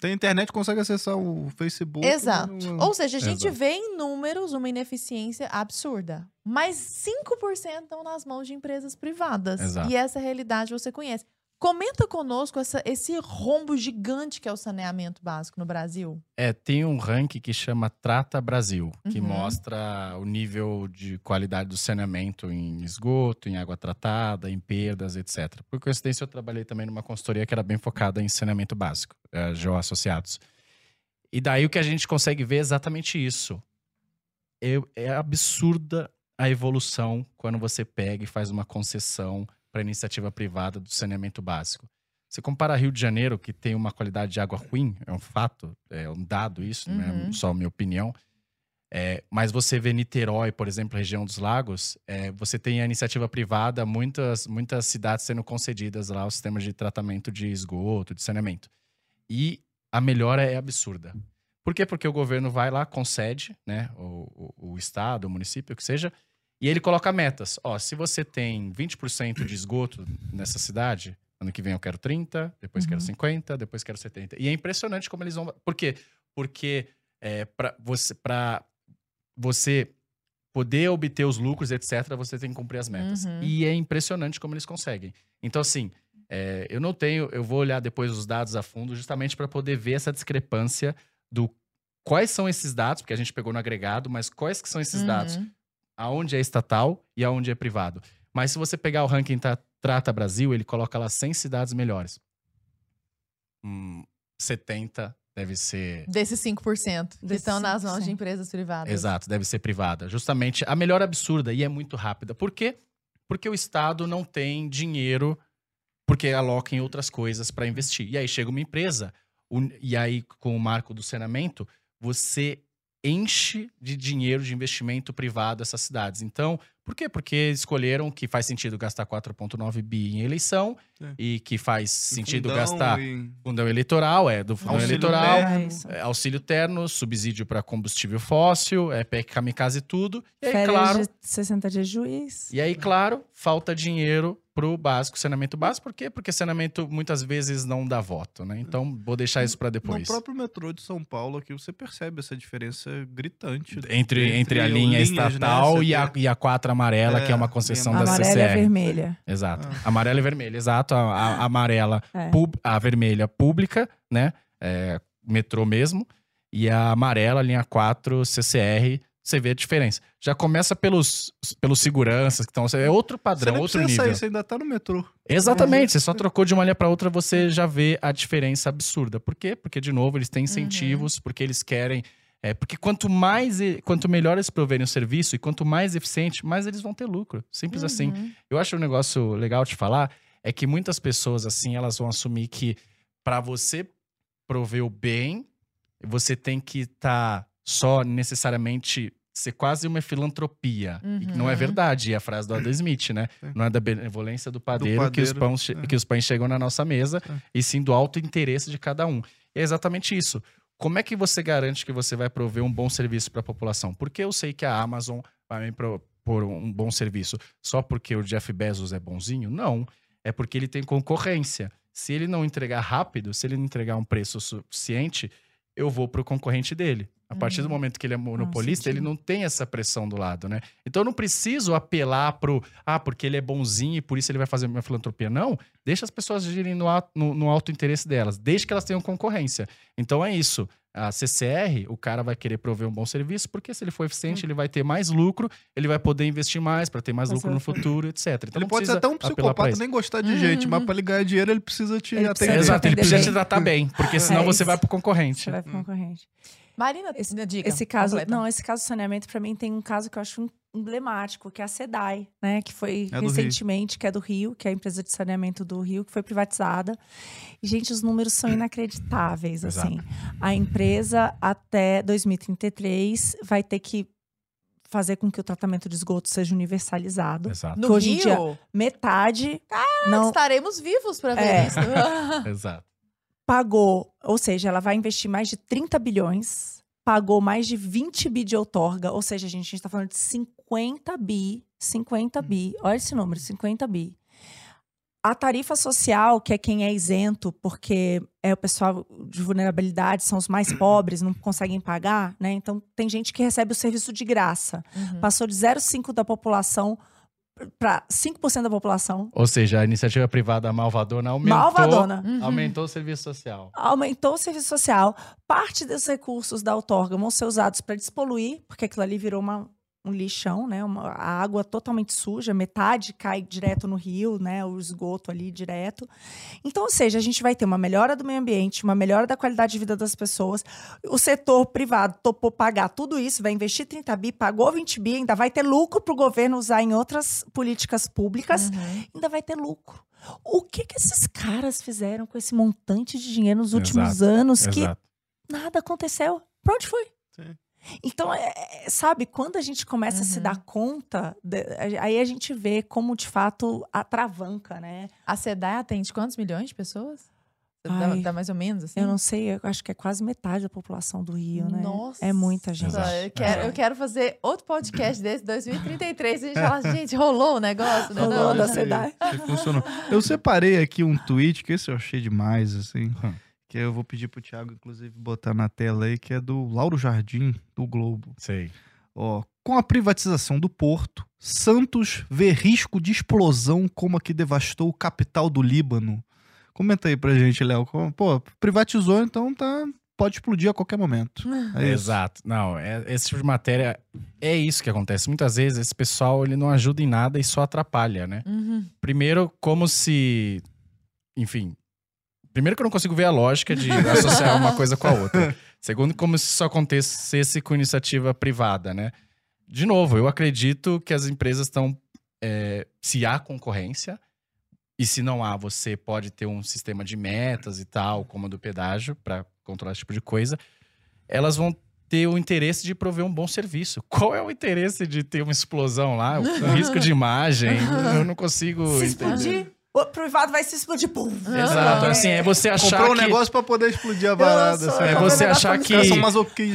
Tem internet, consegue acessar o Facebook. Exato. mas não- Ou seja, a gente Exato. vê em números uma ineficiência absurda. Mas 5% estão nas mãos de empresas privadas. Exato. E essa realidade você conhece. Comenta conosco essa- esse rombo gigante que é o saneamento básico no Brasil. É, tem um ranking que chama Trata Brasil, que Uhum. mostra o nível de qualidade do saneamento em esgoto, em água tratada, em perdas, etc. Por coincidência, eu trabalhei também numa consultoria que era bem focada em saneamento básico, é, Geo Associados. E daí o que a gente consegue ver é exatamente isso. É, é absurda a evolução quando você pega e faz uma concessão para iniciativa privada do saneamento básico. Você compara Rio de Janeiro, que tem uma qualidade de água ruim, é um fato, é um dado isso, não é Uhum. só a minha opinião. É, mas você vê Niterói, por exemplo, região dos lagos, é, você tem a iniciativa privada, muitas, muitas cidades sendo concedidas lá o sistema de tratamento de esgoto, de saneamento. E a melhora é absurda. Por quê? Porque o governo vai lá, concede, né? O, o, o estado, o município, o que seja, e ele coloca metas. Ó, se você tem 20% de esgoto nessa cidade, ano que vem eu quero 30, depois quero Uhum. 50, depois quero 70. E é impressionante como eles vão. Por quê? Porque é, para você, pra você poder obter os lucros, etc., você tem que cumprir as metas. Uhum. E é impressionante como eles conseguem. Então, assim, é, eu não tenho. Eu vou olhar depois os dados a fundo, justamente para poder ver essa discrepância do quais são esses dados, porque a gente pegou no agregado, mas quais que são esses dados? Aonde é estatal e aonde é privado. Mas se você pegar o ranking Tra- Trata Brasil, ele coloca lá 100 cidades melhores. Hum, 70 deve ser. Desses 5% que Desses estão nas mãos 5%. de empresas privadas. Exato, deve ser privada. Justamente a melhor absurda e é muito rápida. Por quê? Porque o Estado não tem dinheiro, porque aloca em outras coisas para investir. E aí chega uma empresa, e aí com o marco do saneamento, você enche de dinheiro de investimento privado essas cidades. Então, por quê? Porque escolheram que faz sentido gastar 4,9 bi em eleição É. e que faz sentido Fundão gastar e- fundão eleitoral, é, do fundão Auxílio eleitoral. terno. É. É, auxílio terno, subsídio para combustível fóssil, é PEC kamikaze e tudo. E aí, Férias claro, de 60 dias de juiz. e aí, claro, falta dinheiro pro básico, saneamento básico. Por quê? Porque saneamento muitas vezes não dá voto, né? Então, vou deixar isso para depois. No próprio metrô de São Paulo aqui, você percebe essa diferença gritante. Entre, entre, a o linha linhas, né, estatal você e, a, e a 4 amarela, É, que é uma concessão da linha Amarela e a CCR. vermelha. Exato. Ah. Amarela e vermelha, exato. A, a- a amarela, É. pub- a vermelha pública, né? É, metrô mesmo. E a amarela, linha 4, CCR. Você vê a diferença. Já começa pelos, pelos seguranças que estão. É outro Você padrão, nem outro precisa nível. sair, você ainda tá no metrô. Exatamente. Você só trocou de uma linha para outra, você já vê a diferença absurda. Por quê? Porque, de novo, eles têm incentivos, porque eles querem. É, porque quanto mais, e- quanto melhor eles proverem o serviço e quanto mais eficiente, mais eles vão ter lucro. Simples assim. Uhum. Eu acho um negócio legal de falar é que muitas pessoas assim elas vão assumir que para você prover o bem você tem que estar só necessariamente ser quase uma filantropia. Que não é Uhum. verdade. É a frase do Adam Smith, né? Sim. Não é da benevolência do padeiro, que, os padeiro, pães, é. que os pães chegam na nossa mesa, É. e sim do alto interesse de cada um. E é exatamente isso. Como é que você garante que você vai prover um bom serviço para a população? Porque eu sei que a Amazon vai me propor um bom serviço só porque o Jeff Bezos é bonzinho? Não. É porque ele tem concorrência. Se ele não entregar rápido, se ele não entregar um preço suficiente, eu vou para o concorrente dele. A partir do Uhum. momento que ele é monopolista, sentido. ele não tem essa pressão do lado, né? Então eu não preciso apelar pro, ah, porque ele é bonzinho e por isso ele vai fazer minha filantropia. Não, deixa as pessoas agirem no, no, no alto interesse delas, desde que elas tenham concorrência. Então é isso. A CCR, o cara vai querer prover um bom serviço, porque se ele for eficiente, ele vai ter mais lucro, ele vai poder investir mais para ter mais lucro no futuro, etc. Então Ele pode ser até um psicopata, nem gostar de Uhum, gente, mas uhum. pra ele ganhar dinheiro, ele precisa te Ele atender. precisa Exato, ele precisa bem. te tratar bem, porque senão É você vai pro concorrente. Você vai pro concorrente. Marina, Esse- diga. Esse caso, completa. não, esse caso de saneamento, pra mim, tem um caso que eu acho emblemático, que é a SEDAI, né? Que foi É do Rio. recentemente, que é do Rio, que é a empresa de saneamento do Rio, que foi privatizada. E, gente, os números são inacreditáveis, Exato. assim. A empresa, até 2033, vai ter que fazer com que o tratamento de esgoto seja universalizado. Exato, No hoje em Rio, dia- Metade não estaremos vivos para ver É. isso. exato. Pagou, ou seja, ela vai investir mais de 30 bilhões, pagou mais de 20 bi de outorga, ou seja, a gente está falando de 50 bi, 50 bi, olha esse número, 50 bi. A tarifa social, que é quem é isento, porque é o pessoal de vulnerabilidade, são os mais pobres, não conseguem pagar, né? Então, tem gente que recebe o serviço de graça. Uhum. Passou de 0,5% da população para 5% da população. Ou seja, a iniciativa privada malvadona aumentou, Malvadona. Uhum. aumentou o serviço social. aumentou o serviço social. Parte dos recursos da outorga vão ser usados para despoluir, porque aquilo ali virou uma- um lixão, né? Uma, a água totalmente suja, metade cai direto no rio, né? O esgoto ali direto. Então, ou seja, a gente vai ter uma melhora do meio ambiente, uma melhora da qualidade de vida das pessoas. O setor privado topou pagar tudo isso, vai investir 30 bi, pagou 20 bi, ainda vai ter lucro para o governo usar em outras políticas públicas Uhum. ainda vai ter lucro. O que que esses caras fizeram com esse montante de dinheiro nos últimos Exato, anos que Exato. nada aconteceu? Pra onde foi? Então, é- é- sabe, quando a gente começa a se Uhum. dar conta, de- a- aí a gente vê como, de fato, atravanca, né? A SEDAI atende quantos milhões de pessoas? Dá, Ai, dá mais ou menos assim? Eu não sei, eu acho que é quase metade da população do Rio, né? Nossa. É muita gente. Eu quero, É. eu quero fazer outro podcast desse, 2033, e a gente fala, gente, rolou o negócio, né? Rolou Não, da. SEDAI. Se funcionou. Eu separei aqui um tweet, que esse eu achei demais, assim. Que eu vou pedir pro Thiago, inclusive, botar na tela aí, que é do Lauro Jardim, do Globo. Sei. Ó, com a privatização do porto, Santos vê risco de explosão como a que devastou o capital do Líbano. Comenta aí pra gente, Léo. Pô, privatizou, então tá, pode explodir a qualquer momento. É isso. Exato. Não, é, esse tipo de matéria é isso que acontece. Muitas vezes esse pessoal ele não ajuda em nada e só atrapalha, né? Uhum. Primeiro, como se. Enfim. Primeiro, que eu não consigo ver a lógica de associar uma coisa com a outra. Segundo, como se isso acontecesse com iniciativa privada, né? De novo, eu acredito que as empresas estão. é, se há concorrência, e se não há, você pode ter um sistema de metas e tal, como a do pedágio, para controlar esse tipo de coisa. Elas vão ter o interesse de prover um bom serviço. Qual é o interesse de ter uma explosão lá? O risco de imagem? Eu não consigo Se entender. explodir, o privado vai se explodir. Pum. Exato, assim, é você achar Comprou um que negócio pra poder explodir a parada. sou- assim. é você um achar que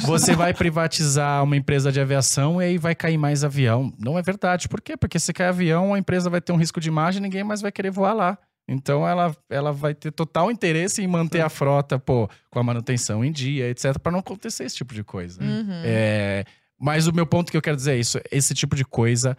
você vai privatizar uma empresa de aviação e aí vai cair mais avião. Não é verdade. Por quê? Porque se cair avião, a empresa vai ter um risco de imagem e ninguém mais vai querer voar lá. Então ela, ela vai ter total interesse em manter a frota, pô, com a manutenção em dia, etc, para não acontecer esse tipo de coisa. Uhum. É, mas o meu ponto que eu quero dizer é isso: esse tipo de coisa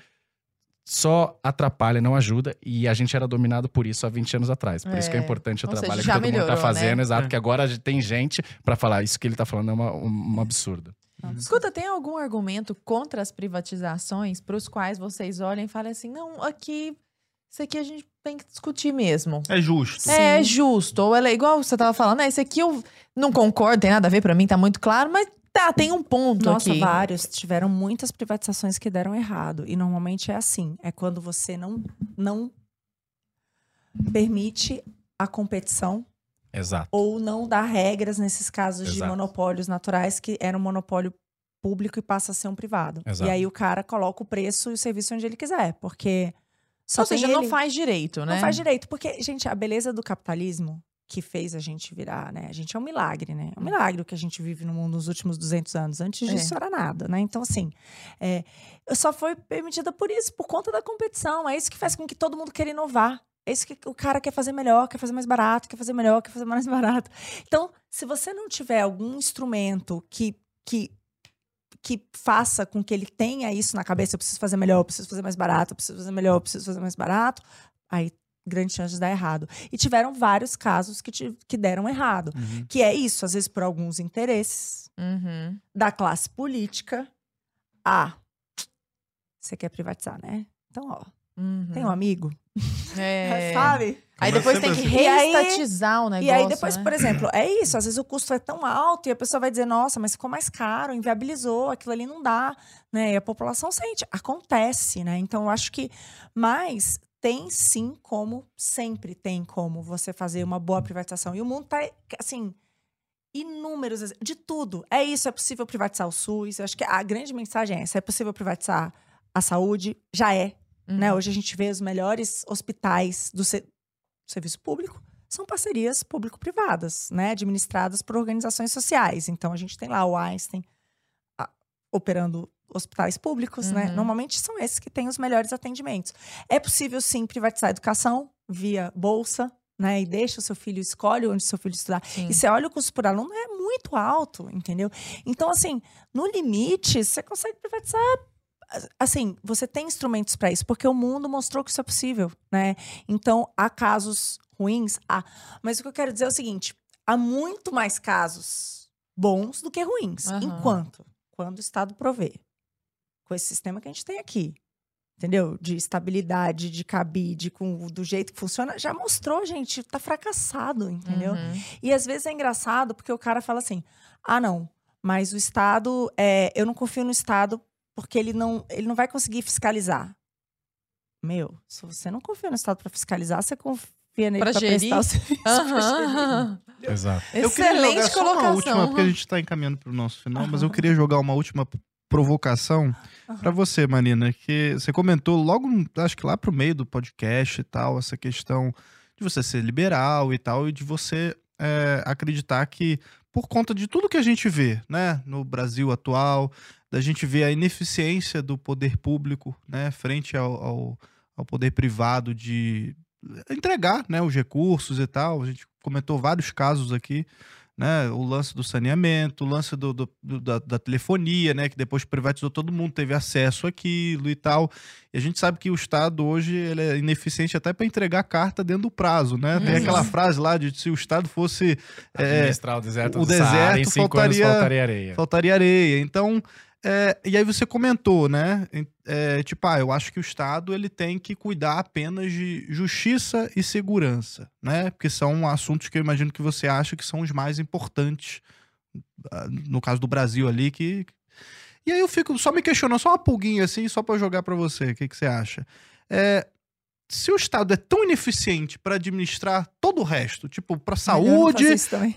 só atrapalha, não ajuda, e a gente era dominado por isso há 20 anos atrás. Por isso que é É. importante o Ou seja, trabalho que já todo mundo tá melhorou, fazendo, né? exato, É. que agora tem gente pra falar isso que ele tá falando é uma- um, um absurdo. Escuta, tem algum argumento contra as privatizações para os quais vocês olhem e falem assim, não, aqui, isso aqui a gente tem que discutir mesmo. É justo. É Sim. justo, ou ela é igual você tava falando, ah, esse aqui eu não concordo, tem nada a ver, para mim tá muito claro, mas tá, tem um ponto Nossa, aqui. vários. Tiveram muitas privatizações que deram errado. E normalmente é assim: é quando você não, não permite a competição Exato. ou não dá regras nesses casos de Exato. monopólios naturais, que era um monopólio público e passa a ser um privado. Exato. E aí o cara coloca o preço e o serviço onde ele quiser, porque só Ou seja, tem não ele. faz direito, né? Não faz direito, porque, gente, a beleza do capitalismo que fez a gente virar, né? A gente é um milagre, né? É um milagre o que a gente vive no mundo nos últimos 200 anos. Antes É. disso era nada, né? Então, assim, é, só foi permitida por isso, por conta da competição. É isso que faz com que todo mundo queira inovar. É isso que o cara quer fazer melhor, quer fazer mais barato, quer fazer melhor, quer fazer mais barato. Então, se você não tiver algum instrumento que, que, que faça com que ele tenha isso na cabeça, eu preciso fazer melhor, eu preciso fazer mais barato, eu preciso fazer melhor, eu preciso fazer mais barato, aí grande chance de dar errado. E tiveram vários casos que, que deram errado. Uhum. Que é isso, às vezes por alguns interesses Uhum. da classe política. Ah, você quer privatizar, né? Então, ó, Uhum. tem um amigo, É. sabe? Aí depois tem que assim. Reestatizar o negócio. E aí depois, né? por exemplo, é isso, às vezes o custo é tão alto e a pessoa vai dizer, nossa, mas ficou mais caro, inviabilizou, aquilo ali não dá, né? E a população sente, acontece, né? Então eu acho que, mas tem sim como, sempre tem como você fazer uma boa privatização. E o mundo tá, assim, inúmeros, de tudo. É isso, é possível privatizar o SUS, eu acho que a grande mensagem é essa, é possível privatizar a saúde, já é, Uhum. né? Hoje a gente vê os melhores hospitais do, se- do serviço público são parcerias público-privadas, né? Administradas por organizações sociais. Então a gente tem lá o Einstein a- operando hospitais públicos, né? Uhum. Normalmente são esses que têm os melhores atendimentos. É possível sim privatizar a educação via bolsa, né? E deixa o seu filho escolhe onde seu filho estudar. Sim. E você olha o custo por aluno é muito alto, entendeu? Então, assim, no limite, você consegue privatizar. Assim, você tem instrumentos para isso, porque o mundo mostrou que isso é possível, né? Então, há casos ruins? Há. Mas o que eu quero dizer é o seguinte: há muito mais casos bons do que ruins. Aham. Enquanto? Quando o Estado provê. Com esse sistema que a gente tem aqui. Entendeu? De estabilidade, de cabide, com, do jeito que funciona, já mostrou, gente, tá fracassado, entendeu? Uhum. E às vezes é engraçado porque o cara fala assim: ah, não, mas o Estado, é, eu não confio no Estado porque ele não, ele não vai conseguir fiscalizar. Meu, se você não confia no Estado para fiscalizar, você confia nele Pra para gerir? prestar o serviço. Aham. Exato. Eu queria Excelente jogar só uma colocação. última, porque a gente tá encaminhando pro nosso final, mas eu queria jogar uma última provocação pra você, Marina, que você comentou logo, acho que lá pro meio do podcast e tal, essa questão de você ser liberal e tal, e de você é, acreditar que, por conta de tudo que a gente vê, né, no Brasil atual, da gente ver a ineficiência do poder público, né, frente ao, ao, ao poder privado de entregar, né, os recursos e tal. A gente comentou vários casos aqui, né, o lance do saneamento, o lance do, do- do- da, da telefonia, né, que depois privatizou todo mundo, teve acesso àquilo e tal. E a gente sabe que o Estado hoje ele é ineficiente até para entregar carta dentro do prazo, né? Tem Uhum. aquela frase lá de se o Estado fosse é, Administrar o deserto o do Saara, em deserto cinco faltaria- anos faltaria areia. faltaria areia. Então, é, e aí você comentou, né? É, tipo, ah, eu acho que o Estado ele tem que cuidar apenas de justiça e segurança, né? Porque são assuntos que eu imagino que você acha que são os mais importantes, ah, no caso do Brasil ali, que... E aí eu fico só me questionando, só uma pulguinha assim, só eu jogar pra você, o que, que você acha? É, se o Estado é tão ineficiente pra administrar todo o resto, tipo, Melhor não saúde,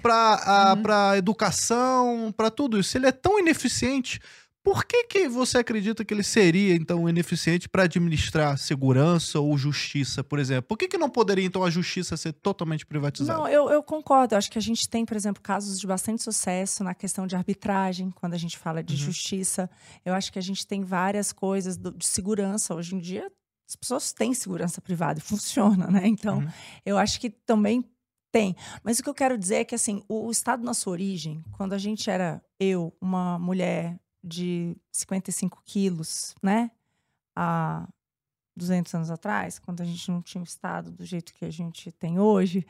para a Uhum. pra educação, para tudo isso. Se ele é tão ineficiente, por que, que você acredita que ele seria, então, ineficiente para administrar segurança ou justiça, por exemplo? Por que, que não poderia, então, a justiça ser totalmente privatizada? Não, eu, eu concordo. Eu acho que a gente tem, por exemplo, casos de bastante sucesso na questão de arbitragem, quando a gente fala de Uhum. justiça. Eu acho que a gente tem várias coisas do- de segurança. Hoje em dia, as pessoas têm segurança privada e funciona, né? Então, Uhum. eu acho que também tem. Mas o que eu quero dizer é que, assim, o, o Estado na sua origem, quando a gente era, eu, uma mulher de 55 quilos, né? Há 200 anos atrás, quando a gente não tinha o Estado do jeito que a gente tem hoje,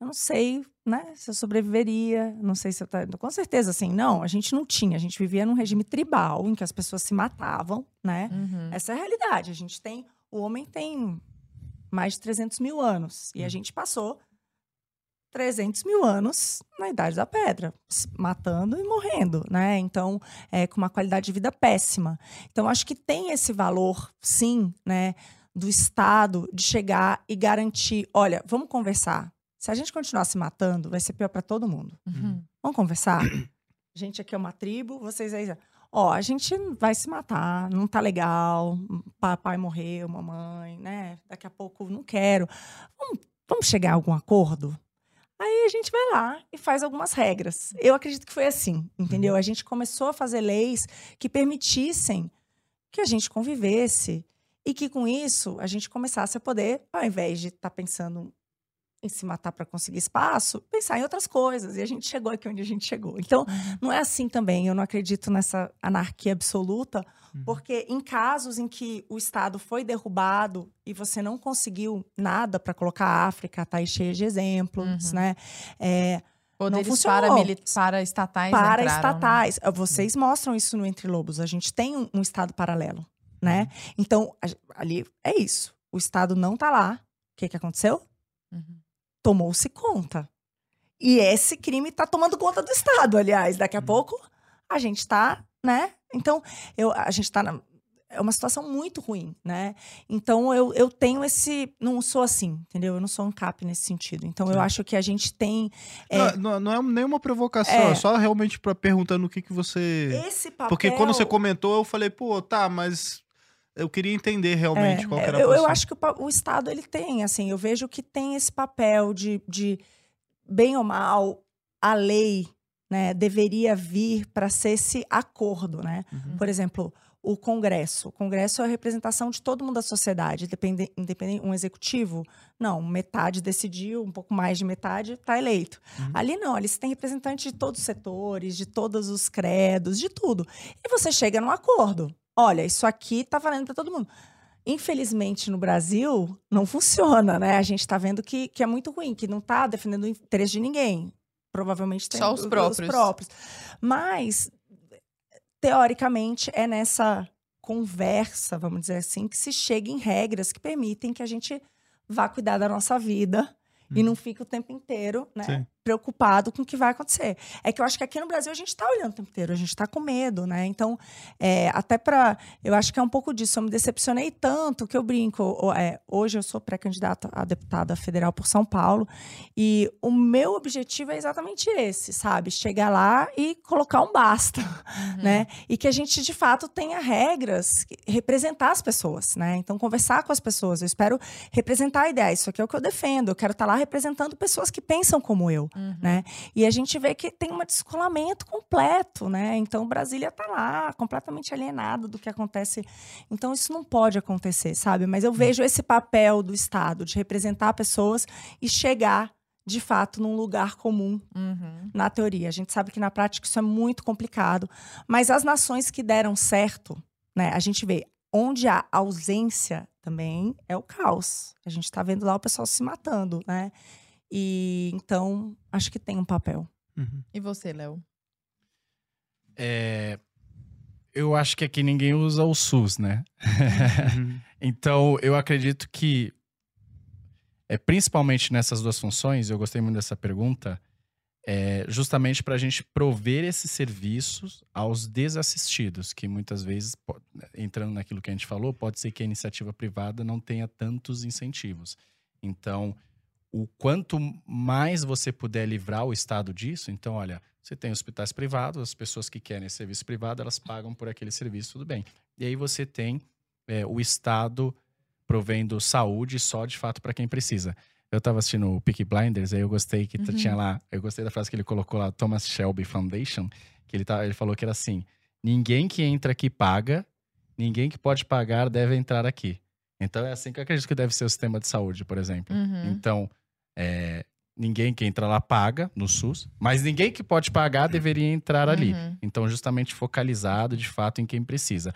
eu não sei, né, se eu sobreviveria, não sei se eu tá, com certeza assim, não, a gente não tinha, a gente vivia num regime tribal em que as pessoas se matavam, né? Uhum. Essa é a realidade. A gente tem, o homem tem mais de 300 mil anos e a gente passou 300 mil anos na idade da pedra, matando e morrendo, né? Então, é, com uma qualidade de vida péssima. Então, acho que tem esse valor, sim, né, do Estado de chegar e garantir, olha, vamos conversar. Se a gente continuar se matando, vai ser pior para todo mundo. Uhum. Vamos conversar? A gente aqui é uma tribo, vocês aí. ó, a gente vai se matar, não tá legal, papai morreu, mamãe, né? Daqui a pouco não quero. Vamos, vamos chegar a algum acordo? Aí a gente vai lá e faz algumas regras. Eu acredito que foi assim, entendeu? A gente começou a fazer leis que permitissem que a gente convivesse e que com isso a gente começasse a poder, ao invés de estar tá pensando em se matar para conseguir espaço, pensar em outras coisas. E a gente chegou aqui onde a gente chegou. Então, uhum. não é assim também. Eu não acredito nessa anarquia absoluta, uhum. porque em casos em que o Estado foi derrubado e você não conseguiu nada para colocar a África, tá aí cheia de exemplos, uhum. né? É, Poderes não funcionou. Para, para estatais. Para entraram, estatais. Né? Vocês mostram isso no Entre Lobos. A gente tem um, um Estado paralelo, né? Uhum. Então, a, ali é isso. O Estado não tá lá. O que, que aconteceu? Uhum tomou-se conta. E esse crime está tomando conta do Estado, aliás. Daqui a uhum. pouco a gente está, né? Então, eu, a gente está é uma situação muito ruim, né? Então eu, eu tenho esse. Não sou assim, entendeu? Eu não sou um cap nesse sentido. Então eu acho que a gente tem. É... Não, não, é nenhuma provocação, é, é só realmente para perguntando o que, que você. Esse papel. Porque quando você comentou, eu falei, pô, tá, mas eu queria entender realmente é, qual era a eu, eu acho que o, o, Estado ele tem, assim, eu vejo que tem esse papel de, de bem ou mal, a lei né, deveria vir para ser esse acordo, né? Uhum. Por exemplo, o Congresso. O Congresso é a representação de todo mundo da sociedade, independente, independente um executivo, não, metade decidiu, um pouco mais de metade está eleito. Uhum. Ali não, ali você tem representante de todos os setores, de todos os credos, de tudo. E você chega num acordo olha, isso aqui tá valendo para todo mundo. Infelizmente, no Brasil, não funciona, né? A gente está vendo que, que é muito ruim, que não está defendendo o interesse de ninguém. Provavelmente tem Só os próprios. os próprios. Mas, teoricamente, é nessa conversa, vamos dizer assim, que se chega em regras que permitem que a gente vá cuidar da nossa vida hum. e não fique o tempo inteiro, né? Sim preocupado com o que vai acontecer. É que eu acho que aqui no Brasil a gente está olhando o tempo inteiro, a gente está com medo, né? Então, é, até para. Eu acho que é um pouco disso. Eu me decepcionei tanto que eu brinco. É, hoje eu sou pré-candidata a deputada federal por São Paulo e o meu objetivo é exatamente esse, sabe? Chegar lá e colocar um basta, uhum. né? E que a gente, de fato, tenha regras, representar as pessoas, né? Então, conversar com as pessoas. Eu espero representar a ideia. Isso aqui é o que eu defendo. Eu quero estar tá lá representando pessoas que pensam como eu. Uhum. Né? E a gente vê que tem um descolamento completo, né? Então Brasília está lá, completamente alienada do que acontece. Então isso não pode acontecer, sabe? Mas eu vejo esse papel do Estado de representar pessoas e chegar de fato num lugar comum uhum. na teoria. A gente sabe que na prática isso é muito complicado, mas as nações que deram certo, né? A gente vê onde há ausência também é o caos. A gente está vendo lá o pessoal se matando, né? E então, acho que tem um papel. Uhum. E você, Léo? É, eu acho que aqui ninguém usa o SUS, né? Uhum. então, eu acredito que, é, principalmente nessas duas funções, eu gostei muito dessa pergunta, é justamente para a gente prover esses serviços aos desassistidos, que muitas vezes, entrando naquilo que a gente falou, pode ser que a iniciativa privada não tenha tantos incentivos. Então, o quanto mais você puder livrar o Estado disso, então, olha, você tem hospitais privados, as pessoas que querem serviço privado, elas pagam por aquele serviço, tudo bem. E aí você tem é, o Estado provendo saúde só de fato para quem precisa. Eu estava assistindo o Peaky Blinders, aí eu gostei que uhum. tinha lá, eu gostei da frase que ele colocou lá, Thomas Shelby Foundation, que ele, tá, ele falou que era assim: ninguém que entra aqui paga, ninguém que pode pagar deve entrar aqui. Então é assim que eu acredito que deve ser o sistema de saúde, por exemplo. Uhum. Então, é, ninguém que entra lá paga no SUS, mas ninguém que pode pagar deveria entrar ali. Uhum. Então, justamente focalizado de fato em quem precisa.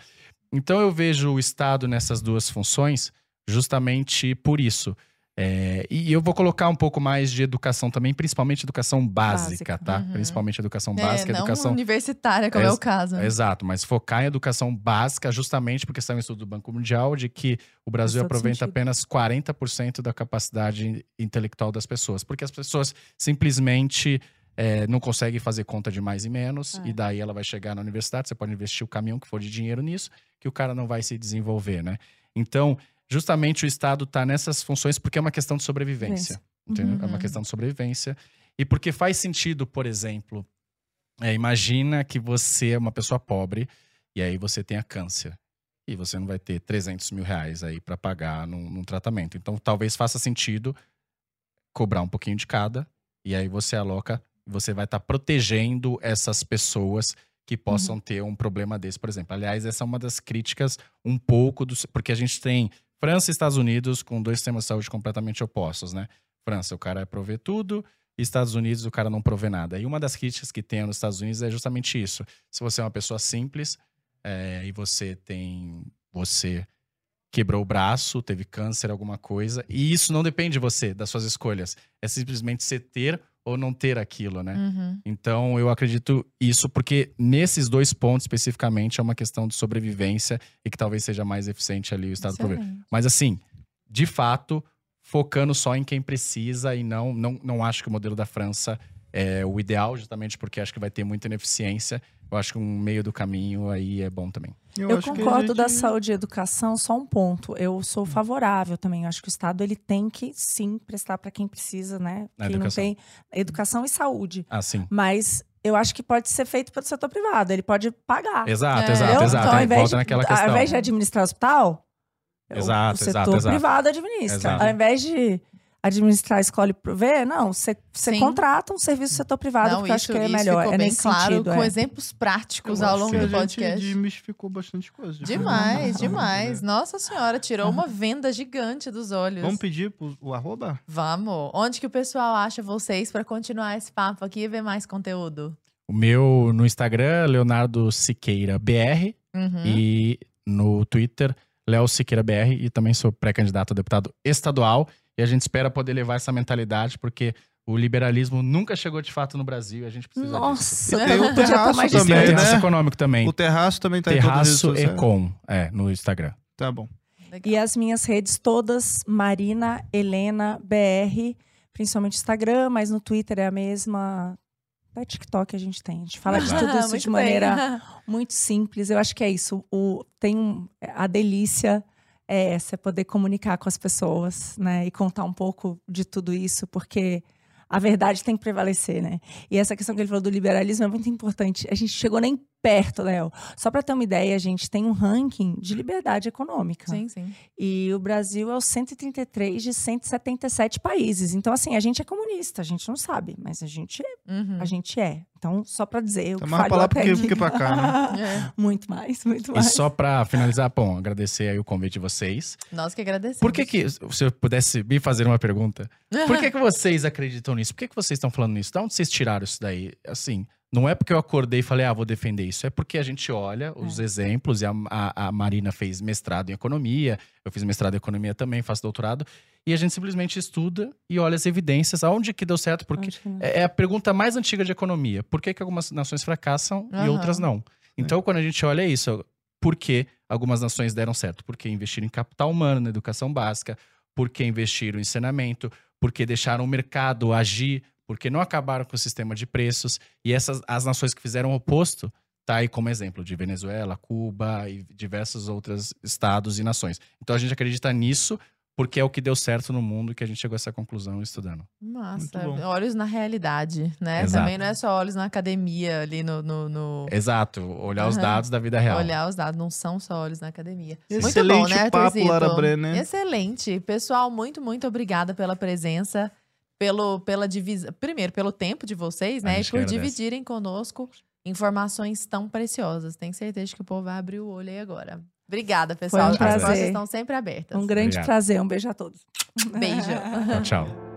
Então, eu vejo o Estado nessas duas funções justamente por isso. É, e eu vou colocar um pouco mais de educação também, principalmente educação básica, básica. tá? Uhum. Principalmente educação é, básica, não educação universitária, como é, é o caso. Exato, mas focar em educação básica, justamente porque saiu um estudo do Banco Mundial de que o Brasil aproveita apenas 40% da capacidade intelectual das pessoas, porque as pessoas simplesmente é, não conseguem fazer conta de mais e menos, é. e daí ela vai chegar na universidade, você pode investir o caminhão que for de dinheiro nisso, que o cara não vai se desenvolver, né? Então, justamente o Estado está nessas funções porque é uma questão de sobrevivência. Uhum. É uma questão de sobrevivência. E porque faz sentido, por exemplo, é, imagina que você é uma pessoa pobre, e aí você tem a câncer. E você não vai ter 300 mil reais aí para pagar num, num tratamento. Então, talvez faça sentido cobrar um pouquinho de cada, e aí você aloca, você vai estar protegendo essas pessoas que possam Uhum. ter um problema desse, por exemplo. Aliás, essa é uma das críticas um pouco do. Porque a gente tem França e Estados Unidos com dois sistemas de saúde completamente opostos, né? França, o cara provê tudo, e Estados Unidos, o cara não provê nada. E uma das críticas que tem nos Estados Unidos é justamente isso. Se você é uma pessoa simples é, e você tem. Você quebrou o braço, teve câncer, alguma coisa, e isso não depende de você, das suas escolhas. É simplesmente você ter ou não ter aquilo, né? Uhum. Então, eu acredito isso porque nesses dois pontos especificamente é uma questão de sobrevivência e que talvez seja mais eficiente ali o Estado. Excelente. Mas assim, de fato, focando só em quem precisa e não, não, não acho que o modelo da França é o ideal, justamente porque acho que vai ter muita ineficiência. Eu acho que um meio do caminho aí é bom também. Eu, a concordo da gente- saúde e educação, só um ponto. Eu sou Hum. favorável também. Eu acho que o Estado ele tem que sim prestar para quem precisa, né? Na Quem não educação. tem educação e saúde. Ah, sim. Mas eu acho que pode ser feito pelo setor privado. Ele pode pagar. Exato, É. exato, exato. Então, ao invés, volta de, naquela ao invés de administrar o hospital, o- Exato, o setor exato. privado administra. Exato. Ao invés de administrar a escola e prover, não, você contrata um serviço do setor privado, Não, porque eu acho isso, que é isso melhor. ficou é bem nesse claro, sentido. com é. exemplos práticos Eu ao longo que do a gente podcast. desmistificou bastante coisa. Demais, Uhum. demais. Nossa senhora, tirou uma venda gigante dos olhos. Vamos pedir pro, o arroba? Vamos. Onde que o pessoal acha vocês pra continuar esse papo aqui e ver mais conteúdo? O meu no Instagram, Leonardo Siqueira BR. Uhum. E no Twitter, Léo Siqueira BR. E também sou pré-candidato a deputado estadual. E a gente espera poder levar essa mentalidade, porque o liberalismo nunca chegou de fato no Brasil e a gente precisa disso. Nossa, Tem o estar terraço mais E tem o também, terraço né? econômico também. O terraço também tá em as redes Terraço. Econ, é, no Instagram. Tá bom. Legal. E as minhas redes todas, Marina Helena BR, principalmente Instagram, mas no Twitter é a mesma. Até TikTok a gente tem. A gente fala de tudo isso Muito de bem. maneira muito simples. Eu acho que é isso. O, tem um- a delícia é essa, é poder comunicar com as pessoas, né? E contar um pouco de tudo isso, porque a verdade tem que prevalecer, né? E essa questão que ele falou do liberalismo é muito importante. A gente chegou nem perto, Léo. Só para ter uma ideia, a gente tem um ranking de liberdade econômica. Sim, sim. E o Brasil é o 133 de 177 países. Então, assim, a gente é comunista, a gente não sabe, mas a gente, Uhum. a gente é. Então, só para dizer, o Tá que mais pra lá porque, porque pra cá, né? É. Muito mais, muito E mais. só pra finalizar, bom, agradecer aí o convite de vocês. Nós que agradecemos. Por que que, se eu pudesse me fazer uma pergunta, por que que vocês acreditam nisso? Por que que vocês estão falando nisso? De onde vocês tiraram isso daí? Assim, não é porque eu acordei e falei, ah, vou defender isso. É porque a gente olha os exemplos, e a, a, a Marina fez mestrado em economia, eu fiz mestrado em economia também, faço doutorado, e a gente simplesmente estuda e olha as evidências, aonde que deu certo, porque é é a pergunta mais antiga de economia. Por que, que algumas nações fracassam e Aham. outras não? Então, quando a gente olha isso, por que algumas nações deram certo? Porque investiram em capital humano, na educação básica, porque investiram em saneamento, porque deixaram o mercado agir, porque não acabaram com o sistema de preços. E essas as nações que fizeram o oposto, tá aí como exemplo de Venezuela, Cuba e diversos outros estados e nações. Então a gente acredita nisso porque é o que deu certo no mundo que a gente chegou a essa conclusão estudando. Massa. Olhos na realidade, né? Exato. Também não é só olhos na academia ali no. no- no- Exato, olhar os Aham. dados da vida real. Olhar os dados, não são só olhos na academia. Excelente muito bom, né, papo? Lara Brenner. Excelente. Pessoal, muito, muito obrigada pela presença, pelo, pela divisão. Primeiro, pelo tempo de vocês, né? E por dividirem conosco informações tão preciosas. Tenho certeza que o povo vai abrir o olho aí agora. Obrigada, pessoal. um As portas prazer. estão sempre abertas. Um grande Obrigado. prazer, um beijo a todos. Beijo. Tchau, tchau.